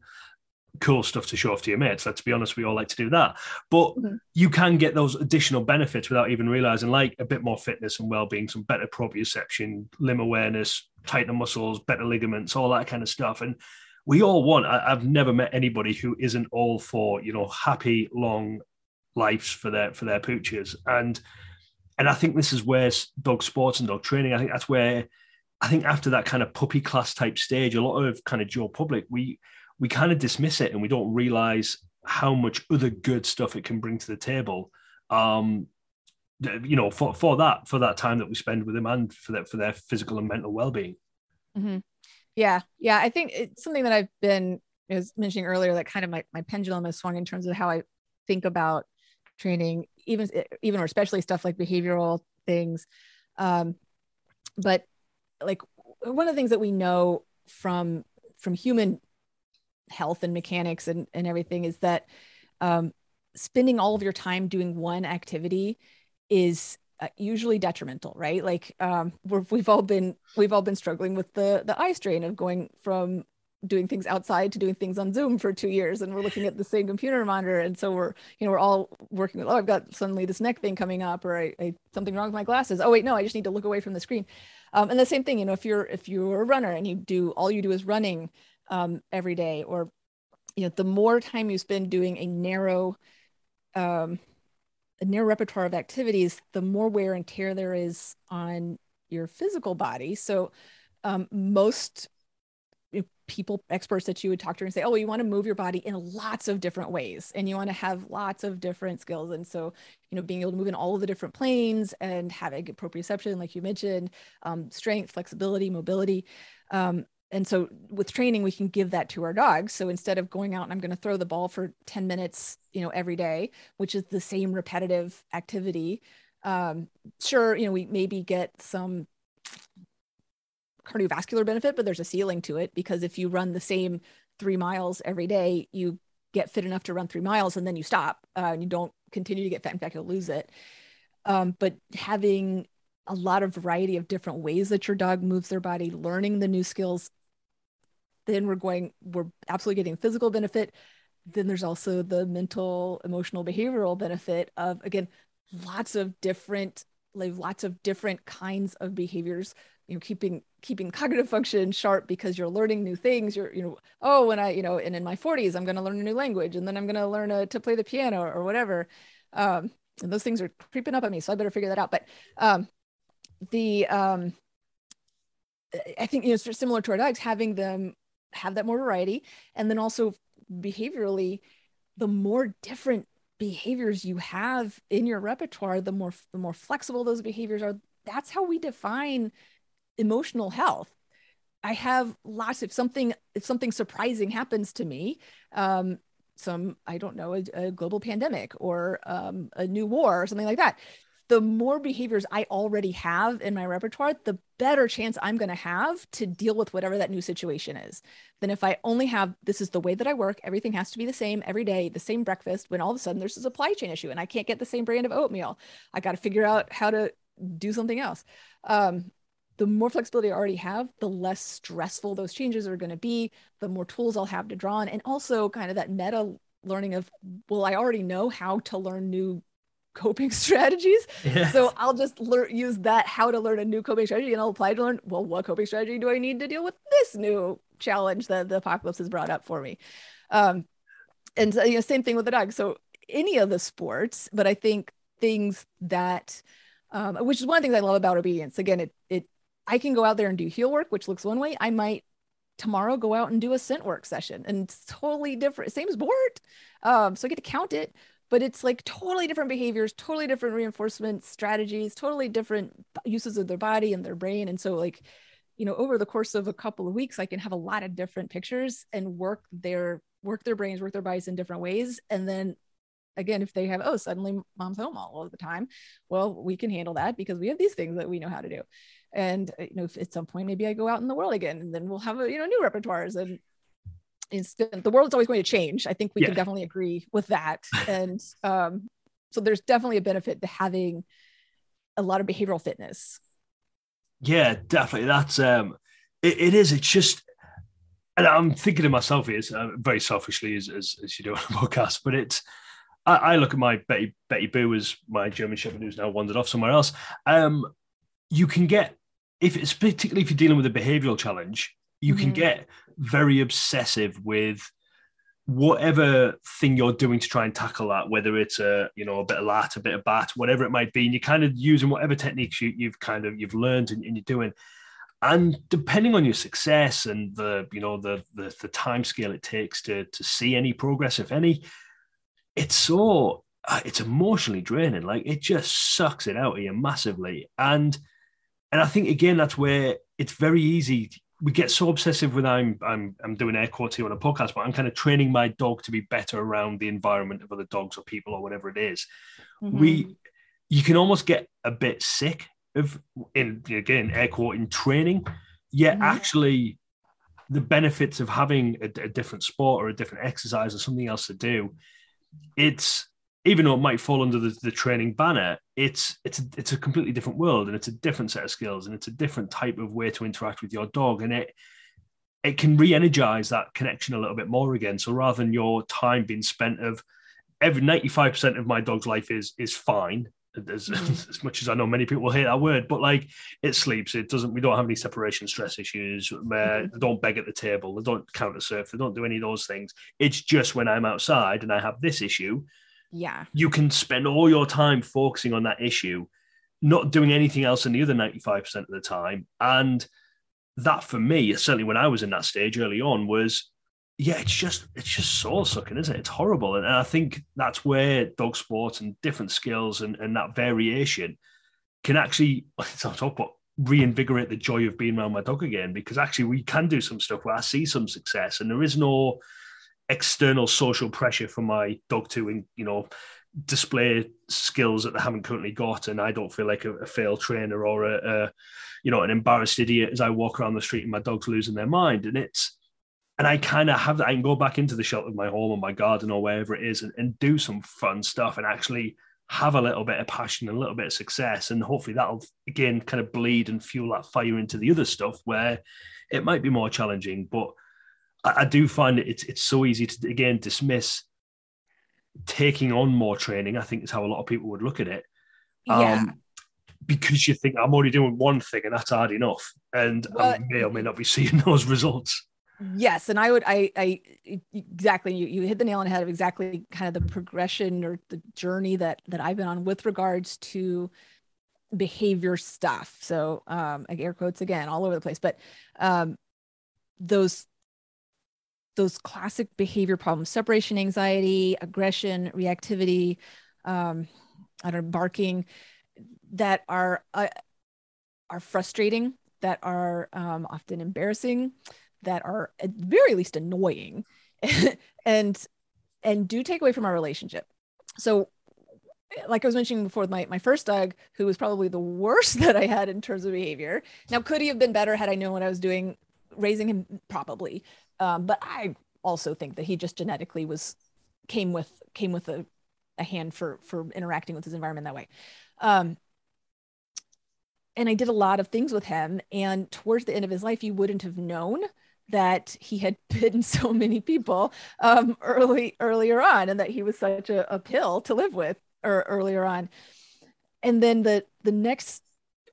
cool stuff to show off to your mates. Let's be honest, we all like to do that. But mm-hmm. you can get those additional benefits without even realizing, like a bit more fitness and well-being, some better proprioception, limb awareness, tighter muscles, better ligaments, all that kind of stuff. And we all want. I, have never met anybody who isn't all for you know happy long lives for their for their pooches. And and I think this is where dog sports and dog training. I think that's where I think after that kind of puppy class type stage, a lot of kind of Joe public we we kind of dismiss it and we don't realize how much other good stuff it can bring to the table. Um, you know, for, for that for that time that we spend with them and for that for their physical and mental well being. Mm-hmm. Yeah, yeah, I think it's something that I've been was mentioning earlier that kind of my, my pendulum has swung in terms of how I think about training, even even or especially stuff like behavioral things. Um, but like one of the things that we know from from human health and mechanics and, and everything is that um, spending all of your time doing one activity is uh, usually detrimental right like um, we have all been we've all been struggling with the the eye strain of going from doing things outside to doing things on zoom for two years and we're looking at the same computer monitor and so we're you know we're all working with oh i've got suddenly this neck thing coming up or I, I something wrong with my glasses. Oh wait no i just need to look away from the screen. Um, and the same thing you know if you're if you're a runner and you do all you do is running um, every day or you know the more time you spend doing a narrow um, a narrow repertoire of activities the more wear and tear there is on your physical body. So um, most people experts that you would talk to and say oh you want to move your body in lots of different ways and you want to have lots of different skills. And so you know being able to move in all of the different planes and having proprioception like you mentioned um, strength flexibility mobility um, and so with training we can give that to our dogs. So instead of going out and i'm going to throw the ball for 10 minutes you know every day which is the same repetitive activity um, sure you know we maybe get some cardiovascular benefit but there's a ceiling to it because if you run the same three miles every day you get fit enough to run three miles and then you stop uh, and you don't continue to get fat in fact you'll lose it. Um, but having a lot of variety of different ways that your dog moves their body learning the new skills then we're going we're absolutely getting physical benefit. Then there's also the mental emotional behavioral benefit of again lots of different like lots of different kinds of behaviors you know keeping keeping cognitive function sharp because you're learning new things. You're you know oh when i you know and in my 40s i'm going to learn a new language and then i'm going to learn a, to play the piano or, whatever. Um, and those things are creeping up on me so i better figure that out. But um, the um, i think you know similar to our dogs having them have that more variety and then also behaviorally the more different behaviors you have in your repertoire, the more the more flexible those behaviors are. That's how we define emotional health. I have lots of something if something surprising happens to me, um, some I don't know a, a global pandemic or um, a new war or something like that the more behaviors I already have in my repertoire, the better chance I'm going to have to deal with whatever that new situation is than if I only have this is the way that I work. Everything has to be the same every day, the same breakfast. When all of a sudden there's a supply chain issue and I can't get the same brand of oatmeal, I got to figure out how to do something else. Um, the more flexibility I already have, the less stressful those changes are going to be, the more tools I'll have to draw on. And also, kind of that meta learning of, well, I already know how to learn new coping *laughs* strategies. Yes. So I'll just learn use that how to learn a new coping strategy and I'll apply to learn, well, what coping strategy do I need to deal with this new challenge that the apocalypse has brought up for me? Um, and so, you know, same thing with the dog. So any of the sports, but I think things that um, which is one of the things I love about obedience. Again, it it I can go out there and do heel work, which looks one way. I might tomorrow go out and do a scent work session and it's totally different. Same sport. Um, so I get to count it, but it's like totally different behaviors, totally different reinforcement strategies, totally different uses of their body and their brain. And so, like, you know, over the course of a couple of weeks, I can have a lot of different pictures and work their work their brains, work their bodies in different ways. And then again, if they have, oh, suddenly mom's home all of the time, well, we can handle that because we have these things that we know how to do. And you know, if at some point maybe I go out in the world again, and then we'll have a, you know new repertoires and instant the world's always going to change i think we yeah. can definitely agree with that *laughs* and um, so there's definitely a benefit to having a lot of behavioral fitness yeah definitely that's um it, it is it's just and i'm thinking of myself here uh, very selfishly as, as, as you do on a *laughs* podcast but it's I, I, look at my betty betty boo as my german shepherd who's now wandered off somewhere else um you can get if it's particularly if you're dealing with a behavioral challenge you mm-hmm. can get very obsessive with whatever thing you're doing to try and tackle that, whether it's a you know a bit of lat, a bit of bat, whatever it might be, and you're kind of using whatever techniques you, have kind of you've learned and, and, you're doing. And depending on your success and the you know the the, the time scale it takes to to see any progress, if any, it's so uh, it's emotionally draining. Like it just sucks it out of you massively. And and I think again that's where it's very easy we get so obsessive with I'm I'm I'm doing air quotes here on a podcast, but I'm kind of training my dog to be better around the environment of other dogs or people or whatever it is. Mm-hmm. We you can almost get a bit sick of in again air quote in training, yet mm-hmm. actually the benefits of having a, a different sport or a different exercise or something else to do, it's even though it might fall under the, the training banner, it's it's a, it's a completely different world and it's a different set of skills and it's a different type of way to interact with your dog and it it can re-energize that connection a little bit more again. So rather than your time being spent of every 95% of my dog's life is is fine. As, *laughs* mm-hmm. as much as I know many people hate that word, but like it sleeps, it doesn't. We don't have any separation stress issues. Mm-hmm. They don't beg at the table. They don't counter surf. They don't do any of those things. It's just when I'm outside and I have this issue, yeah you can spend all your time focusing on that issue not doing anything else in the other 95% of the time and that for me certainly when i was in that stage early on was yeah it's just it's just soul sucking isn't it? It's horrible. And, and i think that's where dog sports and different skills and, and that variation can actually *laughs* talk about reinvigorate the joy of being around my dog again because actually we can do some stuff where i see some success and there is no external social pressure for my dog to, you know, display skills that they haven't currently got, and I don't feel like a, a failed trainer or a, a, you know, an embarrassed idiot as I walk around the street and my dog's losing their mind. And it's, and I kind of have that. I can go back into the shelter of my home or my garden or wherever it is and, and do some fun stuff and actually have a little bit of passion and a little bit of success. And hopefully that'll again kind of bleed and fuel that fire into the other stuff where it might be more challenging, but I, I do find it it's it's so easy to again dismiss taking on more training. I think is how a lot of people would look at it. Yeah. Um, because you think I'm only doing one thing and that's hard enough, and well, I may or may not be seeing *laughs* those results. Yes, and I would, I, I exactly. You, you hit the nail on the head of exactly kind of the progression or the journey that that I've been on with regards to behavior stuff. So, um, air quotes again, all over the place, but um, those those classic behavior problems separation anxiety aggression reactivity um, i don't know barking that are uh, are frustrating that are um, often embarrassing that are at very least annoying *laughs* and and do take away from our relationship so like I was mentioning before, my, my first dog, who was probably the worst *laughs* that I had in terms of behavior. Now, could he have been better had I known what I was doing raising him? Probably. Um, but I also think that he just genetically was came with came with a, a hand for for interacting with his environment that way. Um, and I did a lot of things with him. And towards the end of his life, you wouldn't have known that he had *laughs* bitten so many people um, early earlier on, and that he was such a, a pill to live with or earlier on. And then the the next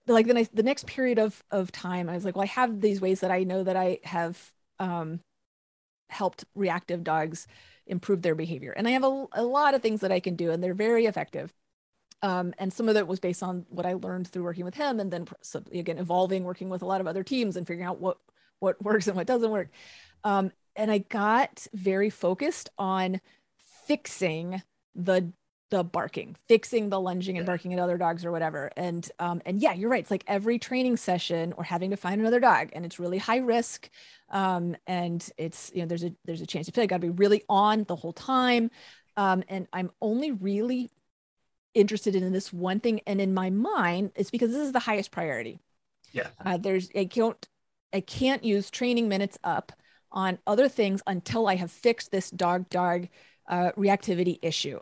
like the the next period of of time, I was like, well, I have these ways that I know that I have um, helped reactive dogs improve their behavior, and I have a, a lot of things that I can do, and they're very effective. Um, and some of that was based on what I learned through working with him, and then again evolving, working with a lot of other teams, and figuring out what what works and what doesn't work. Um, and I got very focused on fixing the the barking, fixing the lunging and barking at other dogs or whatever. And um, and yeah, you're right. It's like every training session or having to find another dog, and it's really high risk. Um, and it's you know there's a there's a chance you feel like got to be really on the whole time. Um, and I'm only really interested in this one thing, and in my mind, it's because this is the highest priority. Yeah. Uh, there's I can't I can't use training minutes up on other things until I have fixed this dog dog uh, reactivity issue.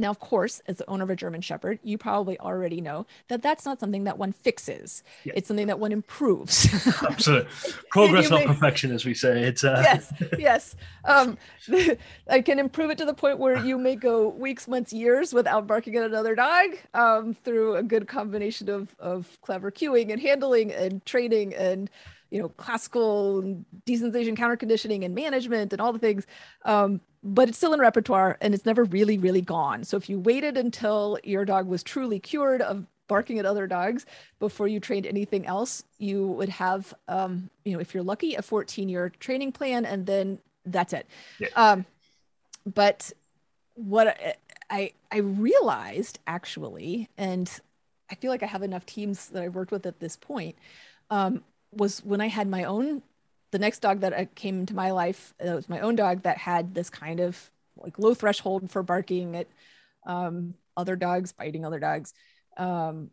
Now, of course, as the owner of a German Shepherd, you probably already know that that's not something that one fixes. It's something that one improves. *laughs* Absolutely, progress, not perfection, as we say. It's uh... yes, yes. *laughs* Um, *laughs* I can improve it to the point where you may go weeks, months, years without barking at another dog um, through a good combination of of clever cueing and handling and training and you know classical desensitization counter conditioning and management and all the things um, but it's still in repertoire and it's never really really gone so if you waited until your dog was truly cured of barking at other dogs before you trained anything else you would have um, you know if you're lucky a 14 year training plan and then that's it yeah. um, but what I I realized actually, and I feel like I have enough teams that I've worked with at this point, um, was when I had my own, the next dog that came into my life, it was my own dog that had this kind of like low threshold for barking at um, other dogs, biting other dogs, um,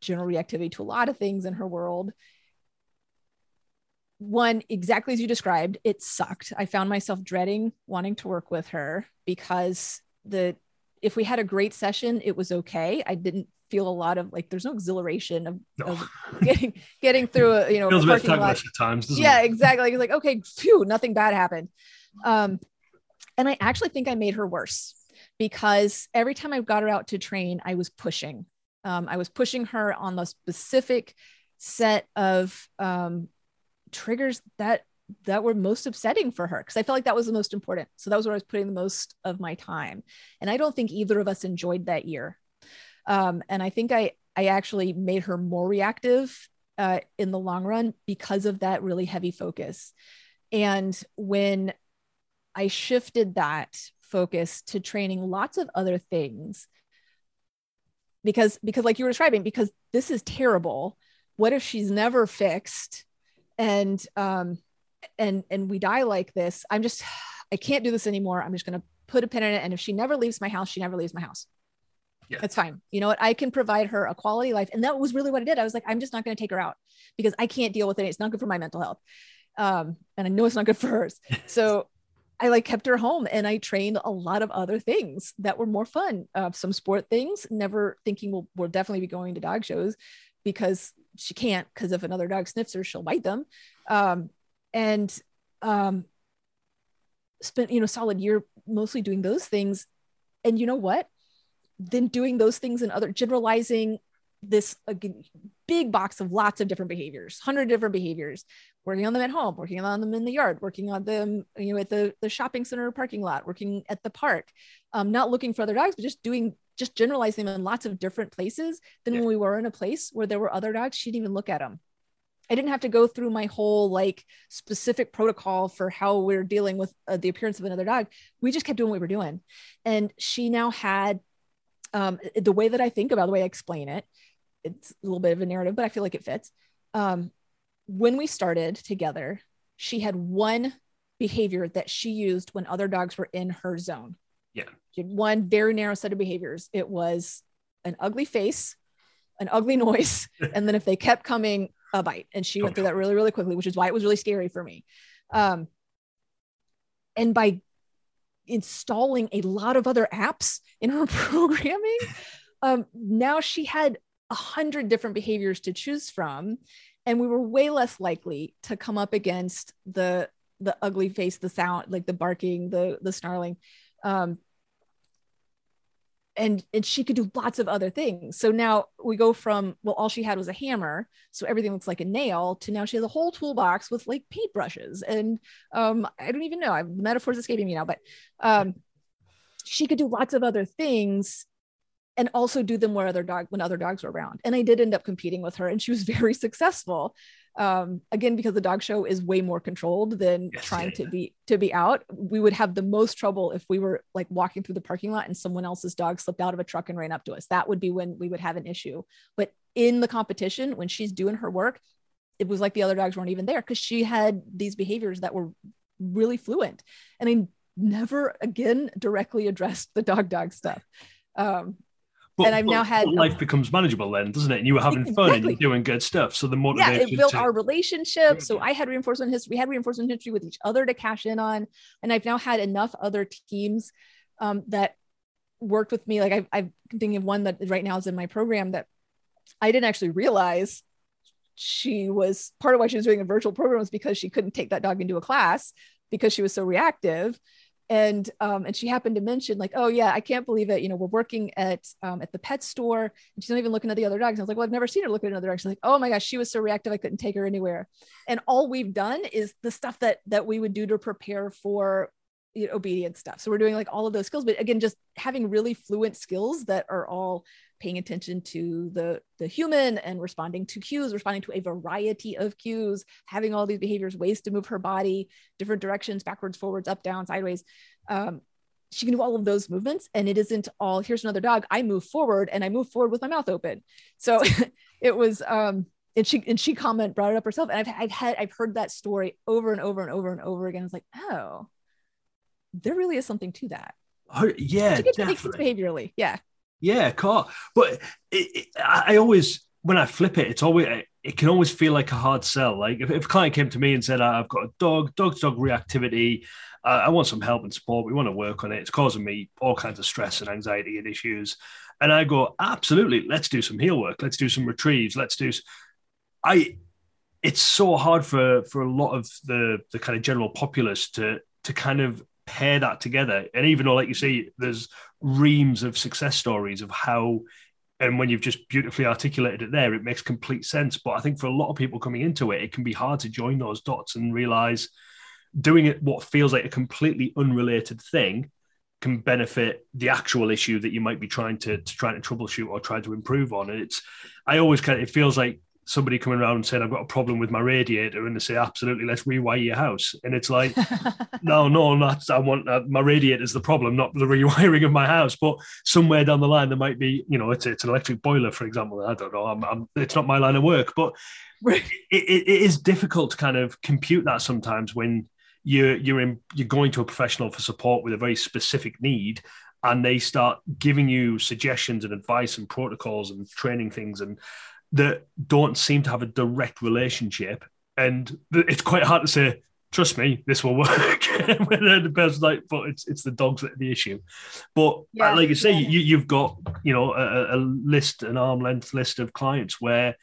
general reactivity to a lot of things in her world. One, exactly as you described, it sucked. I found myself dreading wanting to work with her because the if we had a great session, it was okay. I didn't feel a lot of like there's no exhilaration of, no. of getting getting through a you know feels a bit lot. times. yeah, it? exactly. It's like okay, phew, nothing bad happened. Um, and I actually think I made her worse because every time I got her out to train, I was pushing. Um, I was pushing her on the specific set of um, triggers that that were most upsetting for her because I felt like that was the most important. So that was where I was putting the most of my time. And I don't think either of us enjoyed that year. Um, and I think I I actually made her more reactive uh, in the long run because of that really heavy focus. And when I shifted that focus to training lots of other things, because because like you were describing, because this is terrible. What if she's never fixed, and um, and and we die like this? I'm just I can't do this anymore. I'm just gonna put a pin in it. And if she never leaves my house, she never leaves my house. Yeah. That's fine. You know what? I can provide her a quality life. And that was really what I did. I was like, I'm just not going to take her out because I can't deal with it. It's not good for my mental health. Um, and I know it's not good for hers. *laughs* So I like kept her home and I trained a lot of other things that were more fun. Uh, some sport things, never thinking we'll, we'll definitely be going to dog shows because she can't, because if another dog sniffs her, she'll bite them. Um, and um, spent, you know, solid year mostly doing those things. And you know what? Then doing those things and other generalizing this again, big box of lots of different behaviors, hundred different behaviors, working on them at home, working on them in the yard, working on them, you know, at the, the shopping center parking lot, working at the park, um, not looking for other dogs, but just doing, just generalizing them in lots of different places. Then yeah. when we were in a place where there were other dogs, she didn't even look at them. I didn't have to go through my whole like specific protocol for how we're dealing with uh, the appearance of another dog. We just kept doing what we were doing. And she now had um, the way that I think about the way I explain it. It's a little bit of a narrative, but I feel like it fits. Um, when we started together, she had one behavior that she used when other dogs were in her zone. Yeah. She had one very narrow set of behaviors. It was an ugly face, an ugly *laughs* noise, and then if they kept coming, a bite. And she went through that really, really quickly, which is why it was really scary for me. Um, and by installing a lot of other apps in her *laughs* programming, um, now she had a hundred different behaviors to choose from, and we were way less likely to come up against the the ugly face, the sound, like the barking, the the snarling, um, and and she could do lots of other things. So now we go from well all she had was a hammer so everything looks like a nail to now she has a whole toolbox with like paintbrushes. And um i don't even know I, the metaphor's escaping me now but um she could do lots of other things and also do them where other dog when other dogs were around. And i did end up competing with her and she was *laughs* very successful um, again because the dog show is way more controlled than yes, trying yeah, to be to be out we would have the most trouble if we were like walking through the parking lot and someone else's dog slipped out of a truck and ran up to us. That would be when we would have an issue. But in the competition when she's doing her work it was like the other dogs weren't even there because she had these behaviors that were really fluent. And i never again directly addressed the dog dog stuff. Um, but, and I've now had life becomes manageable then, doesn't it? And you were having exactly. fun and you're doing good stuff. So the motivation. Yeah, it built to... our relationship. So I had reinforcement history. We had reinforcement history with each other to cash in on, and I've now had enough other teams um, that worked with me. Like I, I'm thinking of one that right now is in my program that I didn't actually realize she was part of why she was doing a virtual program was because she couldn't take that dog into a class because she was so reactive and um, and she happened to mention like oh yeah i can't believe it you know we're working at um, at the pet store and she's not even looking at the other dogs. I was like well i've never seen her look at another dog. She's like oh my gosh she was so reactive i couldn't take her anywhere. And all we've done is the stuff that that we would do to prepare for you know, obedience stuff. So we're doing like all of those skills but again just having really fluent skills that are all paying attention to the the human and responding to cues responding to a variety of cues having all these behaviors ways to move her body different directions backwards forwards up down sideways. Um, she can do all of those movements and it isn't all here's another dog i move forward and i move forward with my mouth open. So *laughs* it was um and she and she comment brought it up herself and I've, I've had i've heard that story over and over and over and over again. It's like oh there really is something to that oh, yeah definitely. behaviorally yeah yeah, car. But it, it, I always, when I flip it, it's always it can always feel like a hard sell. Like if, if a client came to me and said, "I've got a dog, dog dog reactivity. Uh, I want some help and support. We want to work on it. It's causing me all kinds of stress and anxiety and issues." And I go, "Absolutely, let's do some heel work. Let's do some retrieves. Let's do." I. It's so hard for for a lot of the the kind of general populace to to kind of pair that together. And even though, like you say, there's reams of success stories of how, and when you've just beautifully articulated it there, it makes complete sense. But I think for a lot of people coming into it, it can be hard to join those dots and realize doing it what feels like a completely unrelated thing can benefit the actual issue that you might be trying to, to try to troubleshoot or try to improve on. And it's, I always kind of, it feels like somebody coming around and saying I've got a problem with my radiator, and they say absolutely, let's rewire your house, and it's like, *laughs* no, no, not I want uh, my radiator is the problem, not the *laughs* rewiring of my house. But somewhere down the line, there might be, you know, it's, it's an electric boiler, for example. I don't know. I'm, I'm it's not my line of work, but it, it, it is difficult to kind of compute that sometimes when you're you're in you're going to a professional for support with a very specific need and they start giving you suggestions and advice and protocols and training things and that don't seem to have a direct relationship. And it's quite hard to say, trust me, this will work. *laughs* when the person's like, but it's it's the dogs that are the issue. But uh, yeah, like you say, yeah. you, you've got you know a, a, list, an arm length list of clients where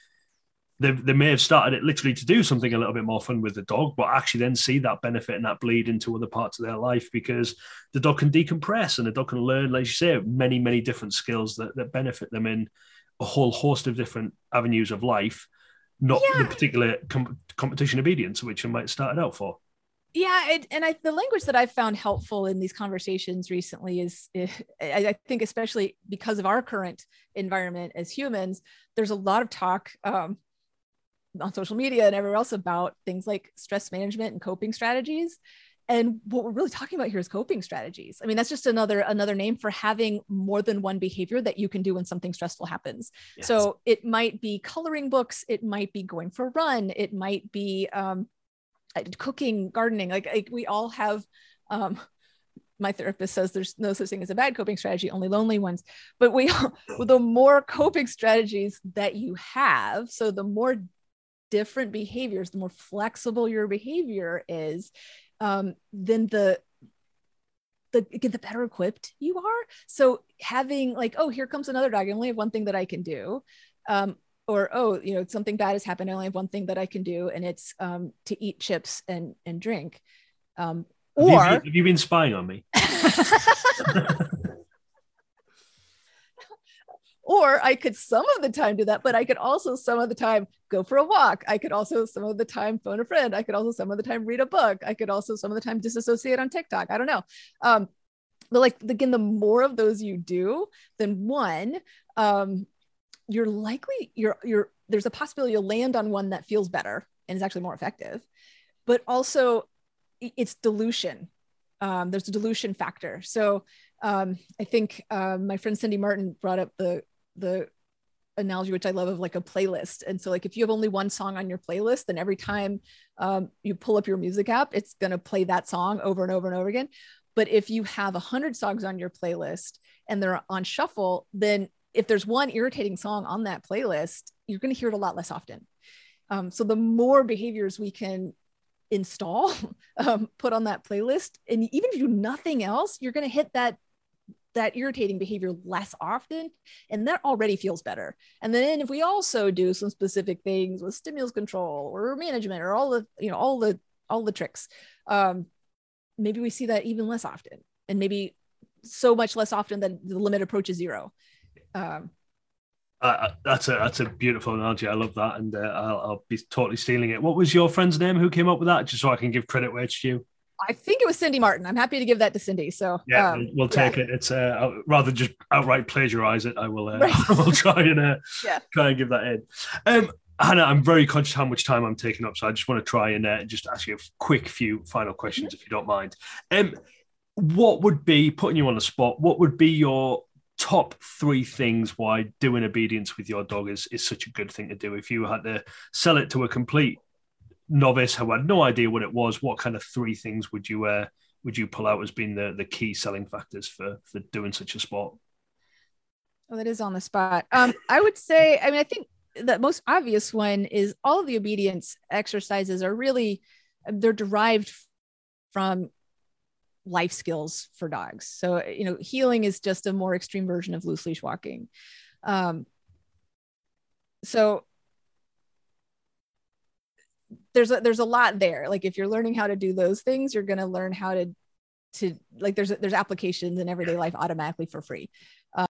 they, they may have started it literally to do something a little bit more fun with the dog, but actually then see that benefit and that bleed into other parts of their life because the dog can decompress and the dog can learn, like you say, many many different skills that that benefit them in a whole host of different avenues of life, not yeah. the particular com- competition obedience, which you might start out for. Yeah, it, and I, the language that I've found helpful in these conversations recently is, *laughs* is, I think, especially because of our current environment as humans, there's a lot of talk. Um, on social media and everywhere else about things like stress management and coping strategies and what we're really talking about here is coping strategies. I mean that's just another another name for having more than one behavior that you can do when something stressful happens. Yes. so it might be coloring books it might be going for a run it might be um, cooking gardening like, like we all have um, my therapist says there's no such thing as a bad coping strategy only lonely ones. But we *laughs* the more coping strategies that you have so the more different behaviors the more flexible your behavior is um, then the the get the better equipped you are. So having like oh here comes another dog. I only have one thing that i can do. Um, or oh you know something bad has happened. I only have one thing that i can do and it's um, to eat chips and and drink. Um, or have you, have you been spying on me *laughs* *laughs* or I could some of the time do that, but I could also some of the time go for a walk. I could also some of the time phone a friend. I could also some of the time read a book. I could also some of the time disassociate on TikTok. I don't know. Um, but like again, the more of those you do, then one, um, you're likely you're you're there's a possibility you'll land on one that feels better and is actually more effective. But also, it's dilution. Um, there's a dilution factor. So um, I think uh, my friend Cindy Martin brought up the the analogy which i love of like a playlist. And so like if you have only one song on your playlist then every time um, you pull up your music app it's going to play that song over and over and over again. But if you have a hundred songs on your playlist and they're on shuffle then if there's one irritating song on that playlist you're going to hear it a lot less often. Um, so the more behaviors we can install *laughs* um, put on that playlist and even if you do nothing else you're going to hit that that irritating behavior less often and that already feels better and then if we also do some specific things with stimulus control or management or all the you know all the all the tricks um maybe we see that even less often and maybe so much less often that the limit approaches zero um uh, that's a that's a beautiful analogy. I love that, and uh, I'll, I'll, be totally stealing it. What was your friend's name who came up with that? Just so I can give credit where it's due. I think it was Cindy Martin. I'm happy to give that to Cindy. So yeah, um, we'll take yeah. it. It's uh, rather just outright plagiarize it. I will. Uh, right. *laughs* I will try and uh, *laughs* yeah. try and give that in. Um, Hannah, I'm very conscious how much time I'm taking up, so I just want to try and uh, just ask you a quick few final questions, mm-hmm. if you don't mind. Um, what would be putting you on the spot? What would be your top three things why doing obedience with your dog is, is such a good thing to do? If you had to sell it to a complete novice who had no idea what it was, what kind of three things would you uh, would you pull out as being the the key selling factors for for doing such a sport? Well, that is on the spot. Um, I would say, I mean, I think the most obvious one is all of the obedience exercises are really they're derived from life skills for dogs. So, you know, heeling is just a more extreme version of loose leash walking. Um, so there's a, there's a lot there. Like if you're learning how to do those things, you're going to learn how to to like there's there's applications in everyday life automatically for free. Um,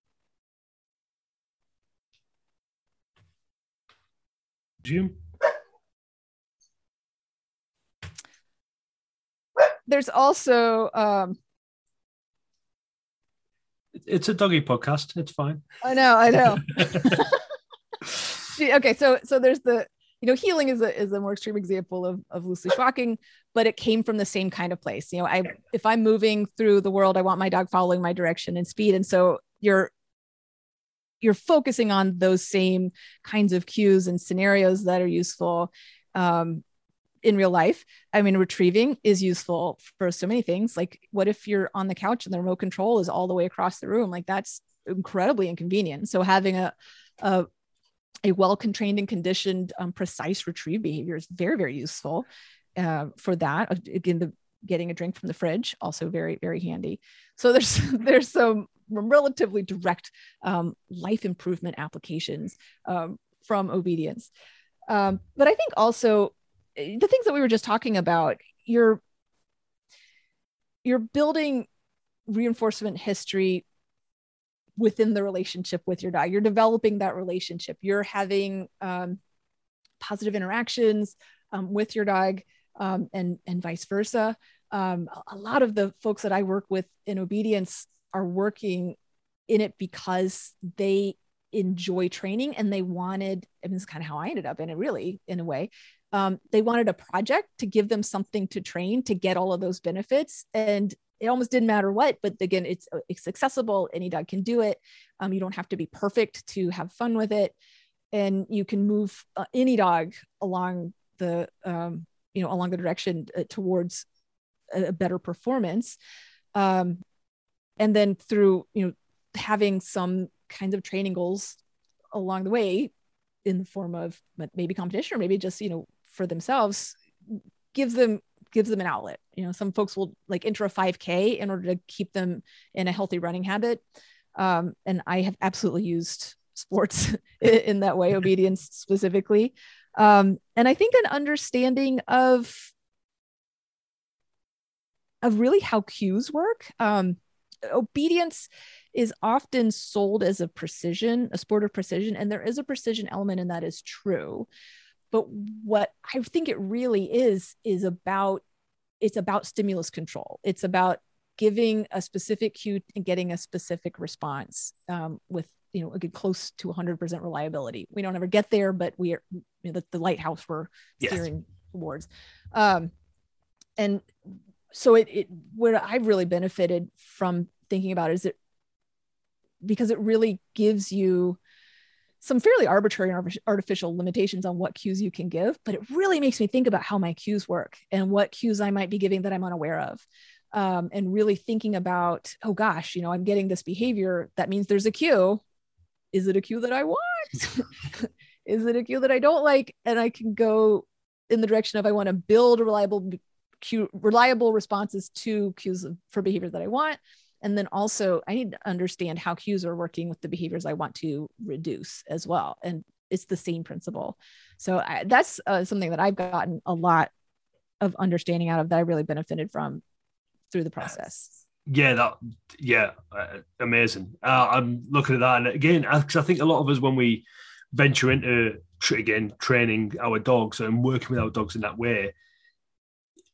Jim. There's also um, it's a doggy podcast. It's fine. I know, I know. *laughs* *laughs* okay, so so there's the you know, heeling is a, is a more extreme example of, of loose leash walking, but it came from the same kind of place. You know, I, if I'm moving through the world, I want my dog following my direction and speed. And so you're, you're focusing on those same kinds of cues and scenarios that are useful um, in real life. I mean, retrieving is useful for so many things. Like, what if you're on the couch and the remote control is all the way across the room? Like, that's incredibly inconvenient. So having a, a a well-contained and conditioned um, precise retrieve behavior is very very useful uh, for that. Again the getting a drink from the fridge also very very handy. So there's *laughs* there's some relatively direct um, life improvement applications um, from obedience. Um, but i think also eh, the things that we were just talking about you're you're building reinforcement history within the relationship with your dog. You're developing that relationship. You're having um, positive interactions um, with your dog, um, and and vice versa. Um, a lot of the folks that I work with in obedience are working in it because they enjoy training and they wanted, and this is kind of how I ended up in it, really, in a way. Um, they wanted a project to give them something to train to get all of those benefits. And it almost didn't matter what, but again, it's it's accessible. Any dog can do it. Um, you don't have to be perfect to have fun with it, and you can move uh, any dog along the um, you know along the direction uh, towards a, a, better performance. Um, and then through you know having some kinds of training goals along the way in the form of maybe competition or maybe just you know for themselves gives them gives them an outlet. You know some folks will like enter a 5k in order to keep them in a healthy running habit. Um, and i have absolutely used sports *laughs* in that way *laughs* obedience specifically. Um, and i think an understanding of of really how cues work um, obedience is often sold as a precision, a sport of precision, and there is a precision element, and that is true. But what I think it really is is about it's about stimulus control. It's about giving a specific cue and getting a specific response um, with you know a good close to 100% reliability. We don't ever get there, but we are you know, the, the lighthouse we're steering yes. towards. Um, and so it, it what I've really benefited from thinking about is it because it really gives you some fairly arbitrary and artificial limitations on what cues you can give, but it really makes me think about how my cues work and what cues I might be giving that I'm unaware of. Um, and really thinking about, oh gosh, you know, I'm getting this behavior. That means there's a cue. Is it a cue that I want? *laughs* Is it a cue that I don't like? And I can go in the direction of I want to build reliable cue, reliable responses to cues for behavior that I want and then also, I need to understand how cues are working with the behaviors I want to reduce as well. And it's the same principle. So I, that's uh, something that I've gotten a lot of understanding out of that I really benefited from through the process. Yeah, that yeah, uh, amazing. Uh, I'm looking at that, and again, because I think a lot of us when we venture into again training our dogs and working with our dogs in that way,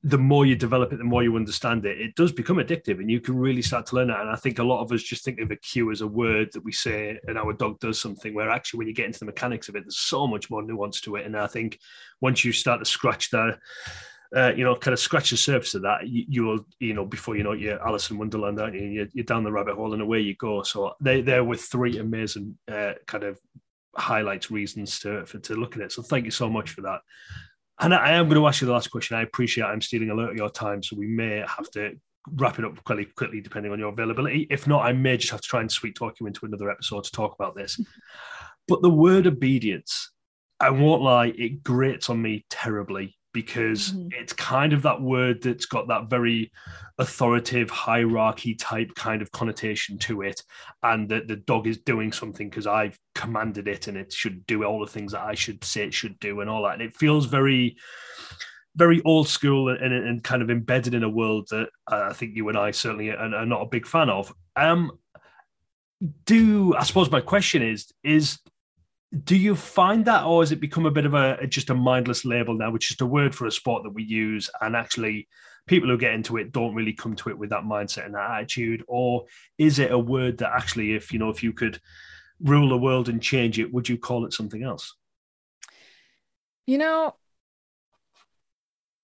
the more you develop it, the more you understand it, it does become addictive and you can really start to learn it. And I think a lot of us just think of a cue as a word that we say and our dog does something, where actually, when you get into the mechanics of it, there's so much more nuance to it. And I think once you start to scratch that, uh, you know, kind of scratch the surface of that, you, will, you know, before you know it, you're Alice in Wonderland, aren't you? You're, you're, down the rabbit hole and away you go. So they, they're with three amazing uh, kind of highlights, reasons to, for, to look at it. So thank you so much for that. And I am going to ask you the last question. I appreciate I'm stealing a lot of your time, so we may have to wrap it up quickly, quickly depending on your availability. If not, I may just have to try and sweet talk you into another episode to talk about this. *laughs* but the word obedience, I won't lie, it grates on me terribly because mm-hmm. it's kind of that word that's got that very authoritative hierarchy type kind of connotation to it and that the dog is doing something because i've commanded it and it should do all the things that i should say it should do and all that and it feels very very old school and, and kind of embedded in a world that i think you and i certainly are, are not a big fan of um do i suppose my question is is do you find that or has it become a bit of a just a mindless label now which is a word for a sport that we use and actually people who get into it don't really come to it with that mindset and that attitude? Or is it a word that actually if you know if you could rule the world and change it would you call it something else? You know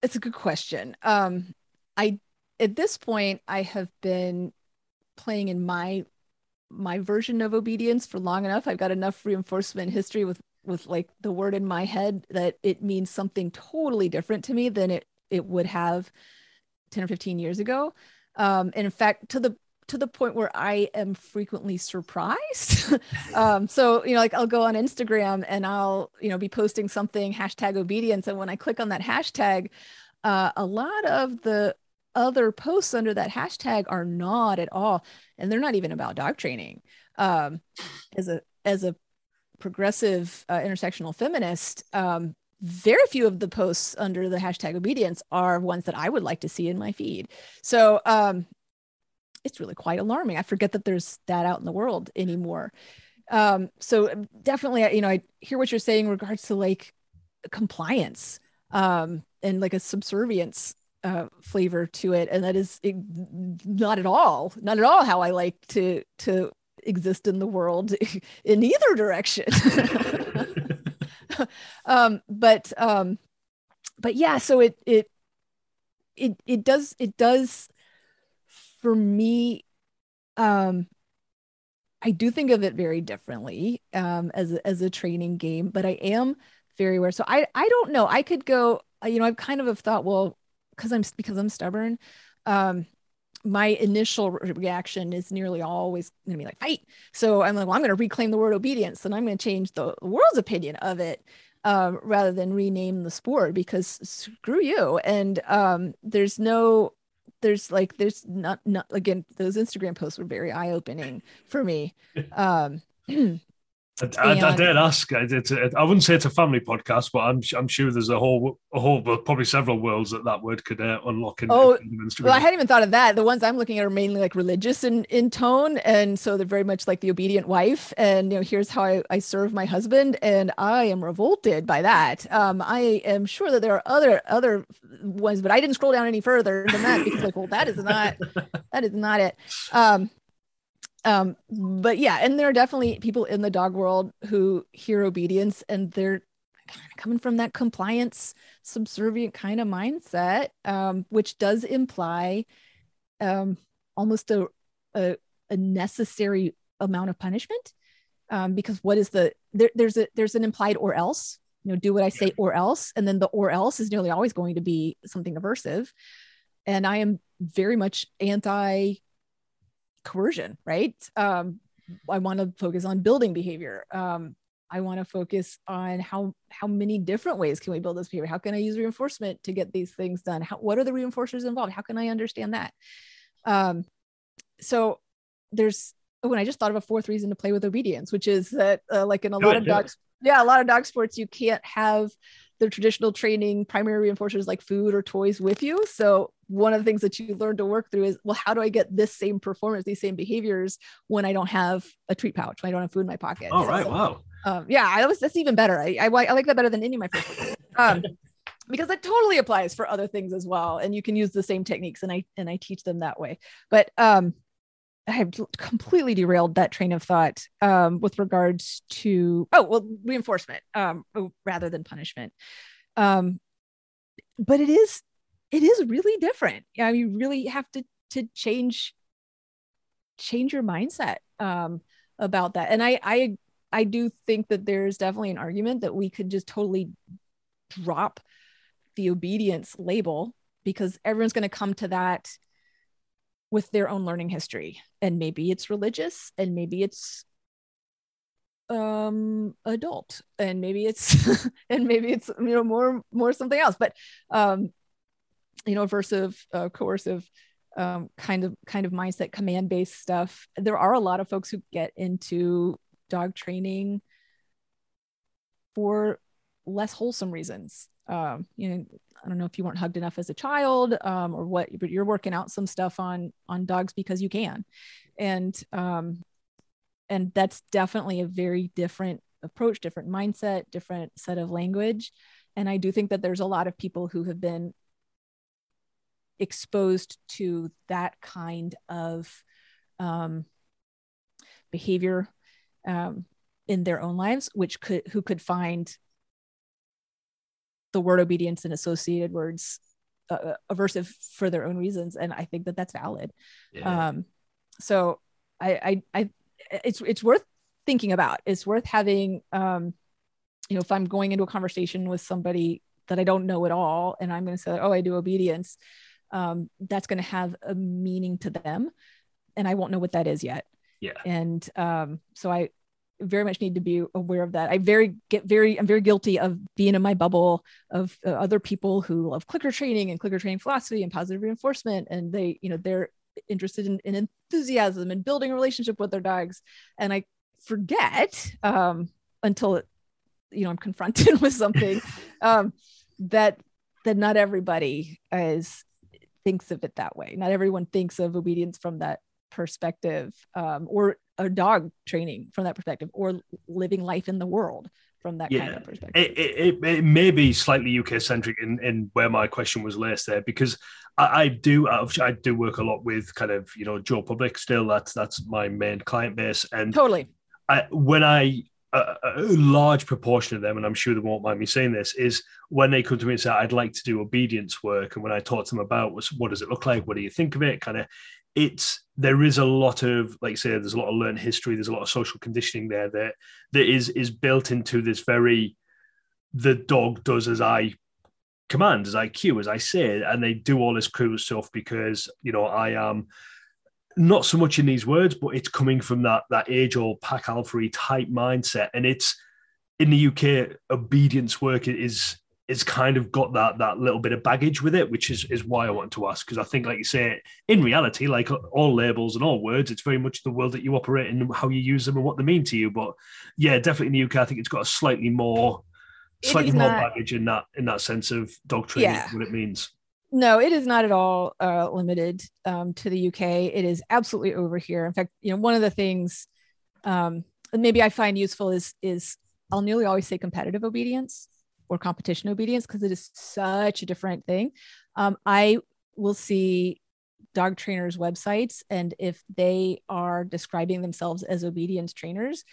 it's a good question. Um i at this point i have been playing in my my version of obedience for long enough. I've got enough reinforcement history with with like the word in my head that it means something totally different to me than it it would have 10 or 15 years ago. Um, and in fact, to the to the point where I am frequently surprised. *laughs* um, so, you know, like I'll go on Instagram and I'll, you know, be posting something hashtag obedience. And when I click on that hashtag, uh, a lot of the other posts under that hashtag are not at all and they're not even about dog training. Um, as a as a progressive uh, intersectional feminist um, very few of the posts under the hashtag obedience are ones that i would like to see in my feed. So um, it's really quite alarming. I forget that there's that out in the world anymore. Um, so definitely you know i hear what you're saying in regards to like compliance um, and like a subservience uh, flavor to it, and that is it, not at all, not at all how I like to to exist in the world *laughs* in either direction. *laughs* um, but um, but yeah, so it it it it does it does for me. Um, I do think of it very differently um, as a, as a training game, but I am very aware. So I I don't know. I could go. You know, I've kind of have thought, well, because I'm because I'm stubborn. Um, my initial reaction is nearly always going to be like fight. So I'm like, well, I'm going to reclaim the word obedience, and I'm going to change the world's opinion of it um, rather than rename the sport because screw you. And um, there's no, there's like, there's not, not again, those Instagram posts were very eye opening for me. *laughs* Um, *clears throat* I, I, I dare ask. It's a, I wouldn't say it's a family podcast, but I'm I'm sure there's a whole a whole probably several worlds that that word could uh, unlock. In, oh, in well, I hadn't even thought of that. The ones I'm looking at are mainly like religious in in tone, and so they're very much like the obedient wife. And you know, here's how I, I serve my husband, and I am revolted by that. Um, I am sure that there are other other ones, but I didn't scroll down any further than that because like, well, that is not that is not it. Um, um but yeah and there are definitely people in the dog world who hear obedience and they're kind of coming from that compliance subservient kind of mindset um which does imply um almost a a, a necessary amount of punishment. Um because what is the there, there's a there's an implied or else you know do what i say or else and then the or else is nearly always going to be something aversive. And i am very much anti coercion, right? Um, I want to focus on building behavior. Um, I want to focus on how how many different ways can we build this behavior? How can I use reinforcement to get these things done? How, what are the reinforcers involved? How can I understand that? Um, so there's when I just thought of a fourth reason to play with obedience, which is that uh, like in a lot of dogs, yeah, a lot of dog sports, you can't have the traditional training primary reinforcers like food or toys with you. So one of the things that you learn to work through is, well, how do I get this same performance, these same behaviors when I don't have a treat pouch, when I don't have food in my pocket? Oh, so, right. Wow. Um, yeah, I was, that's even better. I, I, I like that better than any of my first um, *laughs* because it totally applies for other things as well. And you can use the same techniques and I, and I teach them that way. But, um, I have completely derailed that train of thought um, with regards to oh well reinforcement um, oh, rather than punishment. Um, but it is it is really different. Yeah, you really have to to change change your mindset um, about that. And I I I do think that there's definitely an argument that we could just totally drop the obedience label because everyone's going to come to that with their own learning history and maybe it's religious and maybe it's um adult and maybe it's *laughs* and maybe it's you know more more something else but um you know aversive uh, coercive um kind of kind of mindset command based stuff. There are a lot of folks who get into dog training for less wholesome reasons. Um you know I don't know if you weren't hugged enough as a child um, or what, but you're working out some stuff on on dogs because you can, and um, and that's definitely a very different approach, different mindset, different set of language, and I do think that there's a lot of people who have been exposed to that kind of um, behavior um, in their own lives, which could who could find the word obedience and associated words uh, uh, aversive for their own reasons. And i think that that's valid. Yeah. um so I, I i it's it's worth thinking about. It's worth having um you know if i'm going into a conversation with somebody that i don't know at all and i'm going to say oh i do obedience um that's going to have a meaning to them and i won't know what that is yet. Yeah. And um so i very much need to be aware of that. I very get very I'm very guilty of being in my bubble of uh, other people who love clicker training and clicker training philosophy and positive reinforcement, and they you know they're interested in, in enthusiasm and building a relationship with their dogs, and I forget um, until you know I'm confronted *laughs* with something *laughs* um, that that not everybody is thinks of it that way. Not everyone thinks of obedience from that perspective um, or a dog training from that perspective or living life in the world from that Yeah. kind of perspective. it, it, it, may be slightly UK centric in, in where my question was laced there because I, I do I do work a lot with kind of you know Joe Public still that's that's my main client base and totally. I, when I a, a large proportion of them, and I'm sure they won't mind me saying this, is when they come to me and say, "I'd like to do obedience work," and when I talk to them about was what does it look like, what do you think of it, kind of, it's there is a lot of like say, there's a lot of learned history, there's a lot of social conditioning there that that is is built into this very the dog does as I command, as I cue, as I say, and they do all this cool stuff because you know I am not so much in these words, but it's coming from that that age old pack alpha type mindset, and it's in the UK obedience work is is kind of got that that little bit of baggage with it, which is is why I wanted to ask because I think, like you say, in reality, like all labels and all words, it's very much the world that you operate in, how you use them, and what they mean to you. But yeah, definitely in the UK, I think it's got a slightly more It slightly more not- baggage in that in that sense of dog training, Yeah. what it means. No, it is not at all uh, limited um, to the UK. It is absolutely over here. In fact, you know, one of the things um, maybe I find useful is is I'll nearly always say competitive obedience or competition obedience because it is such a different thing. Um, I will see dog trainers' websites, and if they are describing themselves as obedience trainers,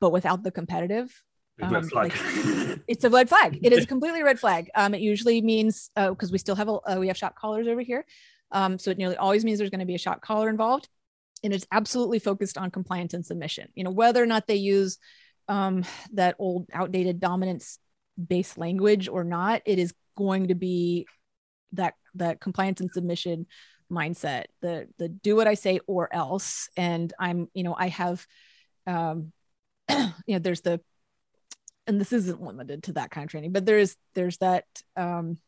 but without the competitive, Red Um, flag. *laughs* it's a red flag. It is a completely red flag. Um, it usually means because we still have a uh, we have shock collars over here, um, so it nearly always means there's going to be a shock collar involved, and it's absolutely focused on compliance and submission. You know whether or not they use um, that old outdated dominance based language or not, it is going to be that that compliance and submission mindset. The the do what I say or else, and I'm you know I have um, *clears throat* you know there's the and this isn't limited to that kind of training, but there's there's that um,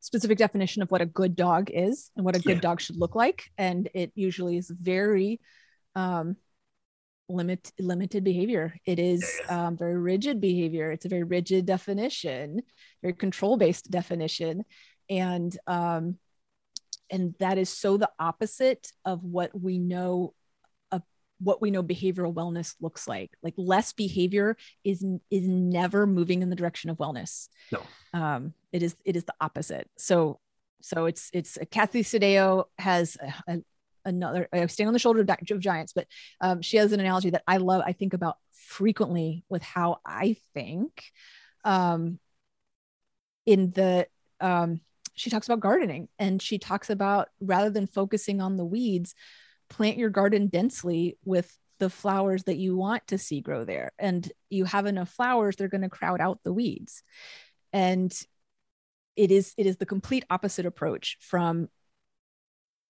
specific definition of what a good dog is and what a good Yeah. dog should look like, and it usually is very um, limit limited behavior. It is um, very rigid behavior. It's a very rigid definition, very control based definition, and um, and that is so the opposite of what we know what we know behavioral wellness looks like. Like less behavior is is never moving in the direction of wellness. No. Um, it is it is the opposite. So so it's it's Kathy Sdao has a, a, another I stand on the shoulder of, of giants, but um, she has an analogy that I love. I think about frequently with how I think. Um, in the um, she talks about gardening and she talks about rather than focusing on the weeds plant your garden densely with the flowers that you want to see grow there. And you have enough flowers they're going to crowd out the weeds. And it is it is the complete opposite approach from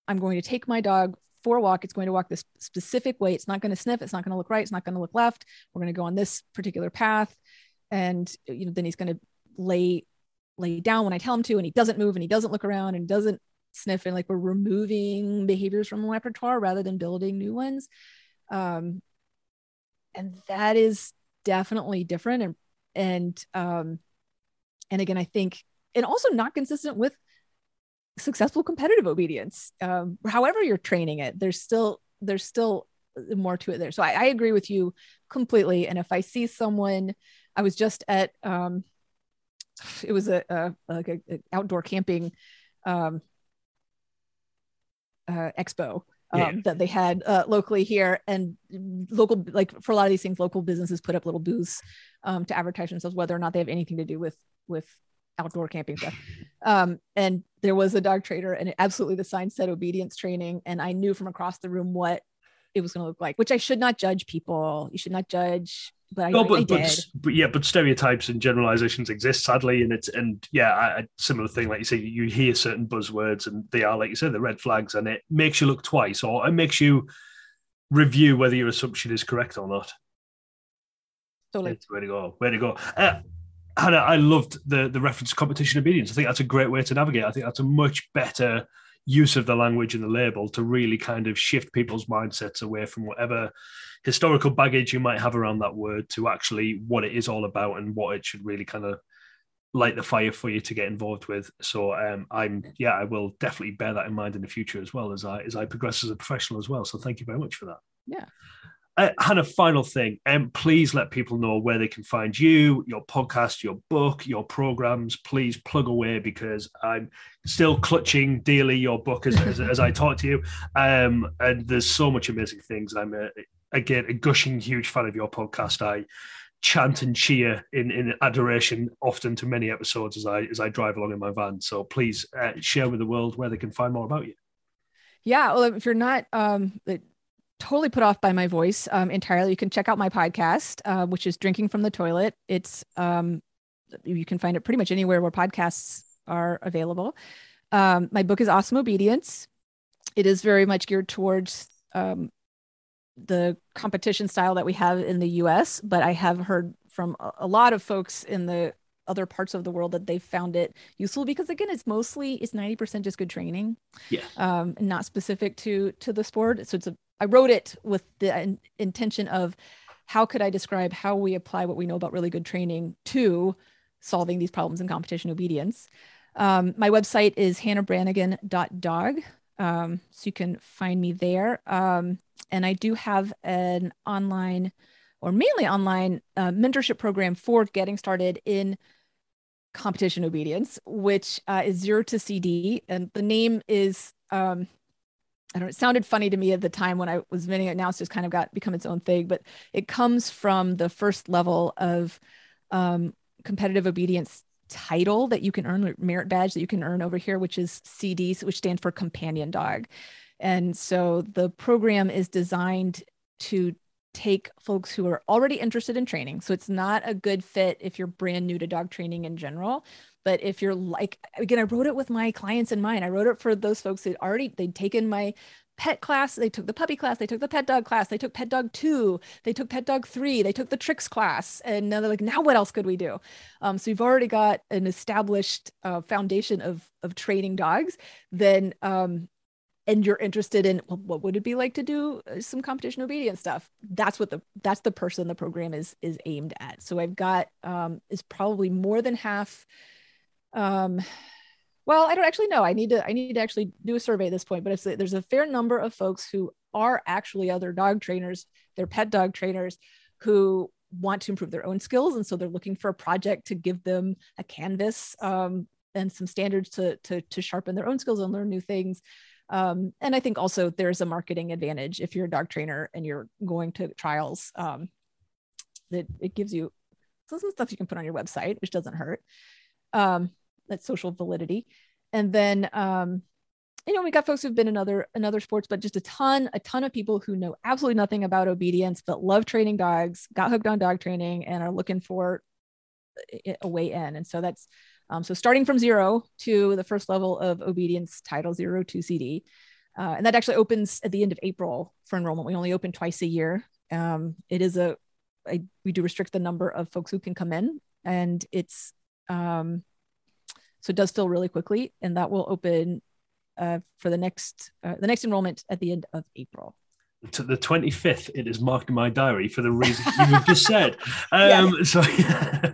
i'm going to take my dog for a walk. It's going to walk this specific way. It's not going to sniff. It's not going to look right. It's not going to look left. We're going to go on this particular path. And you know then he's going to lay lay down when i tell him to and he doesn't move and he doesn't look around and doesn't sniff and like we're removing behaviors from the repertoire rather than building new ones. Um and that is definitely different and and um and again i think and also not consistent with successful competitive obedience. Um however you're training it there's still there's still more to it there. So i, I agree with you completely and if i see someone i was just at um it was a, a like a, a outdoor camping um uh, expo um, Yeah. that they had uh, locally here. And local like for a lot of these things local businesses put up little booths um, to advertise themselves whether or not they have anything to do with with outdoor camping. Stuff um, and there was a dog trader and it, absolutely the sign said obedience training. And i knew from across the room what it was going to look like which i should not judge people. You should not judge but i, No, I but, but, but yeah, but stereotypes and generalizations exist sadly, and it's and yeah, I, I- similar thing like you say, you hear certain buzzwords and they are like you said, the red flags, and it makes you look twice, or it makes you review whether your assumption is correct or not. totally It's way to go, Where to go. Uh, Hannah, I loved the the reference competition obedience. I think that's a great way to navigate. I think that's a much better use of the language and the label to really kind of shift people's mindsets away from whatever historical baggage you might have around that word to actually what it is all about and what it should really kind of light the fire for you to get involved with. So um, I'm yeah, I will definitely bear that in mind in the future as well as I as I progress as a professional as well. So thank you very much for that. Yeah. Uh, Hannah, final thing, and um, please let people know where they can find you, your podcast, your book, your programs. Please plug away because I'm still clutching dearly your book as, as, as I talk to you. Um, and there's so much amazing things. I'm a, again a gushing huge fan of your podcast. I chant and cheer in, in adoration often to many episodes as I as I drive along in my van. So please uh, share with the world where they can find more about you. Yeah, well, if you're not um, totally put off by my voice um, entirely, you can check out my podcast, uh, which is Drinking from the Toilet. It's um, you can find it pretty much anywhere where podcasts are available. Um, my book is Awesome Obedience. It is very much geared towards um, the competition style that we have in the US, but I have heard from a lot of folks in the other parts of the world that they found it useful because again it's mostly it's 90% just good training yeah um not specific to to the sport so it's a i wrote it with the in, intention of how could i describe how we apply what we know about really good training to solving these problems in competition obedience. Um, my website is hannahbranigan.dog um, so you can find me there. Um, and i do have an online or mainly online uh, mentorship program for getting started in competition obedience, which uh, is zero to CD. And the name is, um, I don't know, it sounded funny to me at the time when I was inventing it. Now it's just kind of got become its own thing, but it comes from the first level of um, competitive obedience title that you can earn, merit badge that you can earn over here, which is CDs, which stands for companion dog. And so the program is designed to take folks who are already interested in training. So it's not a good fit if you're brand new to dog training in general. But if you're like, again, I wrote it with my clients in mind. I wrote it for those folks that already, they'd taken my pet class, they took the puppy class, they took the pet dog class, they took pet dog two, they took pet dog three, they took the tricks class. And now they're like, now what else could we do? Um, so you've already got an established uh, foundation of, of training dogs. Then um, and you're interested in well, what would it be like to do uh, some competition obedience stuff that's what the that's the person the program is is aimed at so i've got um is probably more than half um well i don't actually know. I need to i need to actually do a survey at this point but if there's a fair number of folks who are actually other dog trainers they're pet dog trainers who want to improve their own skills. And so they're looking for a project to give them a canvas um, and some standards to, to to sharpen their own skills and learn new things. Um, and I think also there's a marketing advantage if you're a dog trainer and you're going to trials um, that it gives you some stuff you can put on your website, which doesn't hurt. Um, that's social validity. And then, um, you know, we got folks who've been in other, in other sports, but just a ton, a ton of people who know absolutely nothing about obedience, but love training dogs, got hooked on dog training and are looking for a way in. And so that's, um, so starting from zero to the first level of obedience title zero to CD. Uh, and that actually opens at the end of April for enrollment. We only open twice a year. Um, it is a, I, we do restrict the number of folks who can come in and it's, um, so it does fill really quickly and that will open uh, for the next, uh, the next enrollment at the end of April to the 25th it is marked in my diary for the reason you have just said *laughs* um *laughs* yes. so yeah,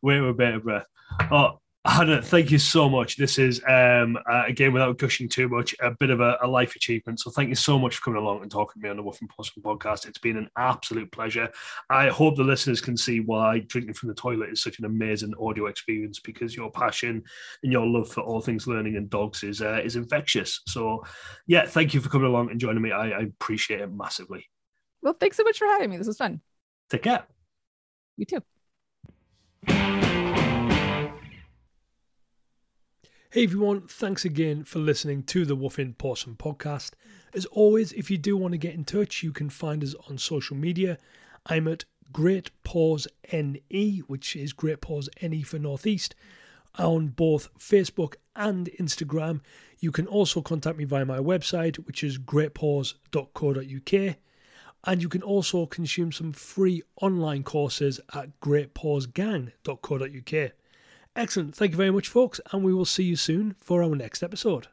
wait a bit of breath Oh, Hannah, thank you so much. This is, um, uh, again, without gushing too much, a bit of a, a, life achievement. So thank you so much for coming along and talking to me on the Wolf and Possum podcast. It's been an absolute pleasure. I hope the listeners can see why drinking from the toilet is such an amazing audio experience because your passion and your love for all things learning and dogs is uh, is infectious. So, yeah, thank you for coming along and joining me. I, I appreciate it massively. Well, thanks so much for having me. This was fun. Take care. You too. Hey everyone, thanks again for listening to the Woofing Possum podcast. As always, if you do want to get in touch, you can find us on social media. I'm at Great Paws NE, which is Great Paws NE for Northeast, on both Facebook and Instagram. You can also contact me via my website, which is greatpaws.co.uk. And you can also consume some free online courses at greatpawsgang.co.uk. Excellent. Thank you very much, folks, and we will see you soon for our next episode.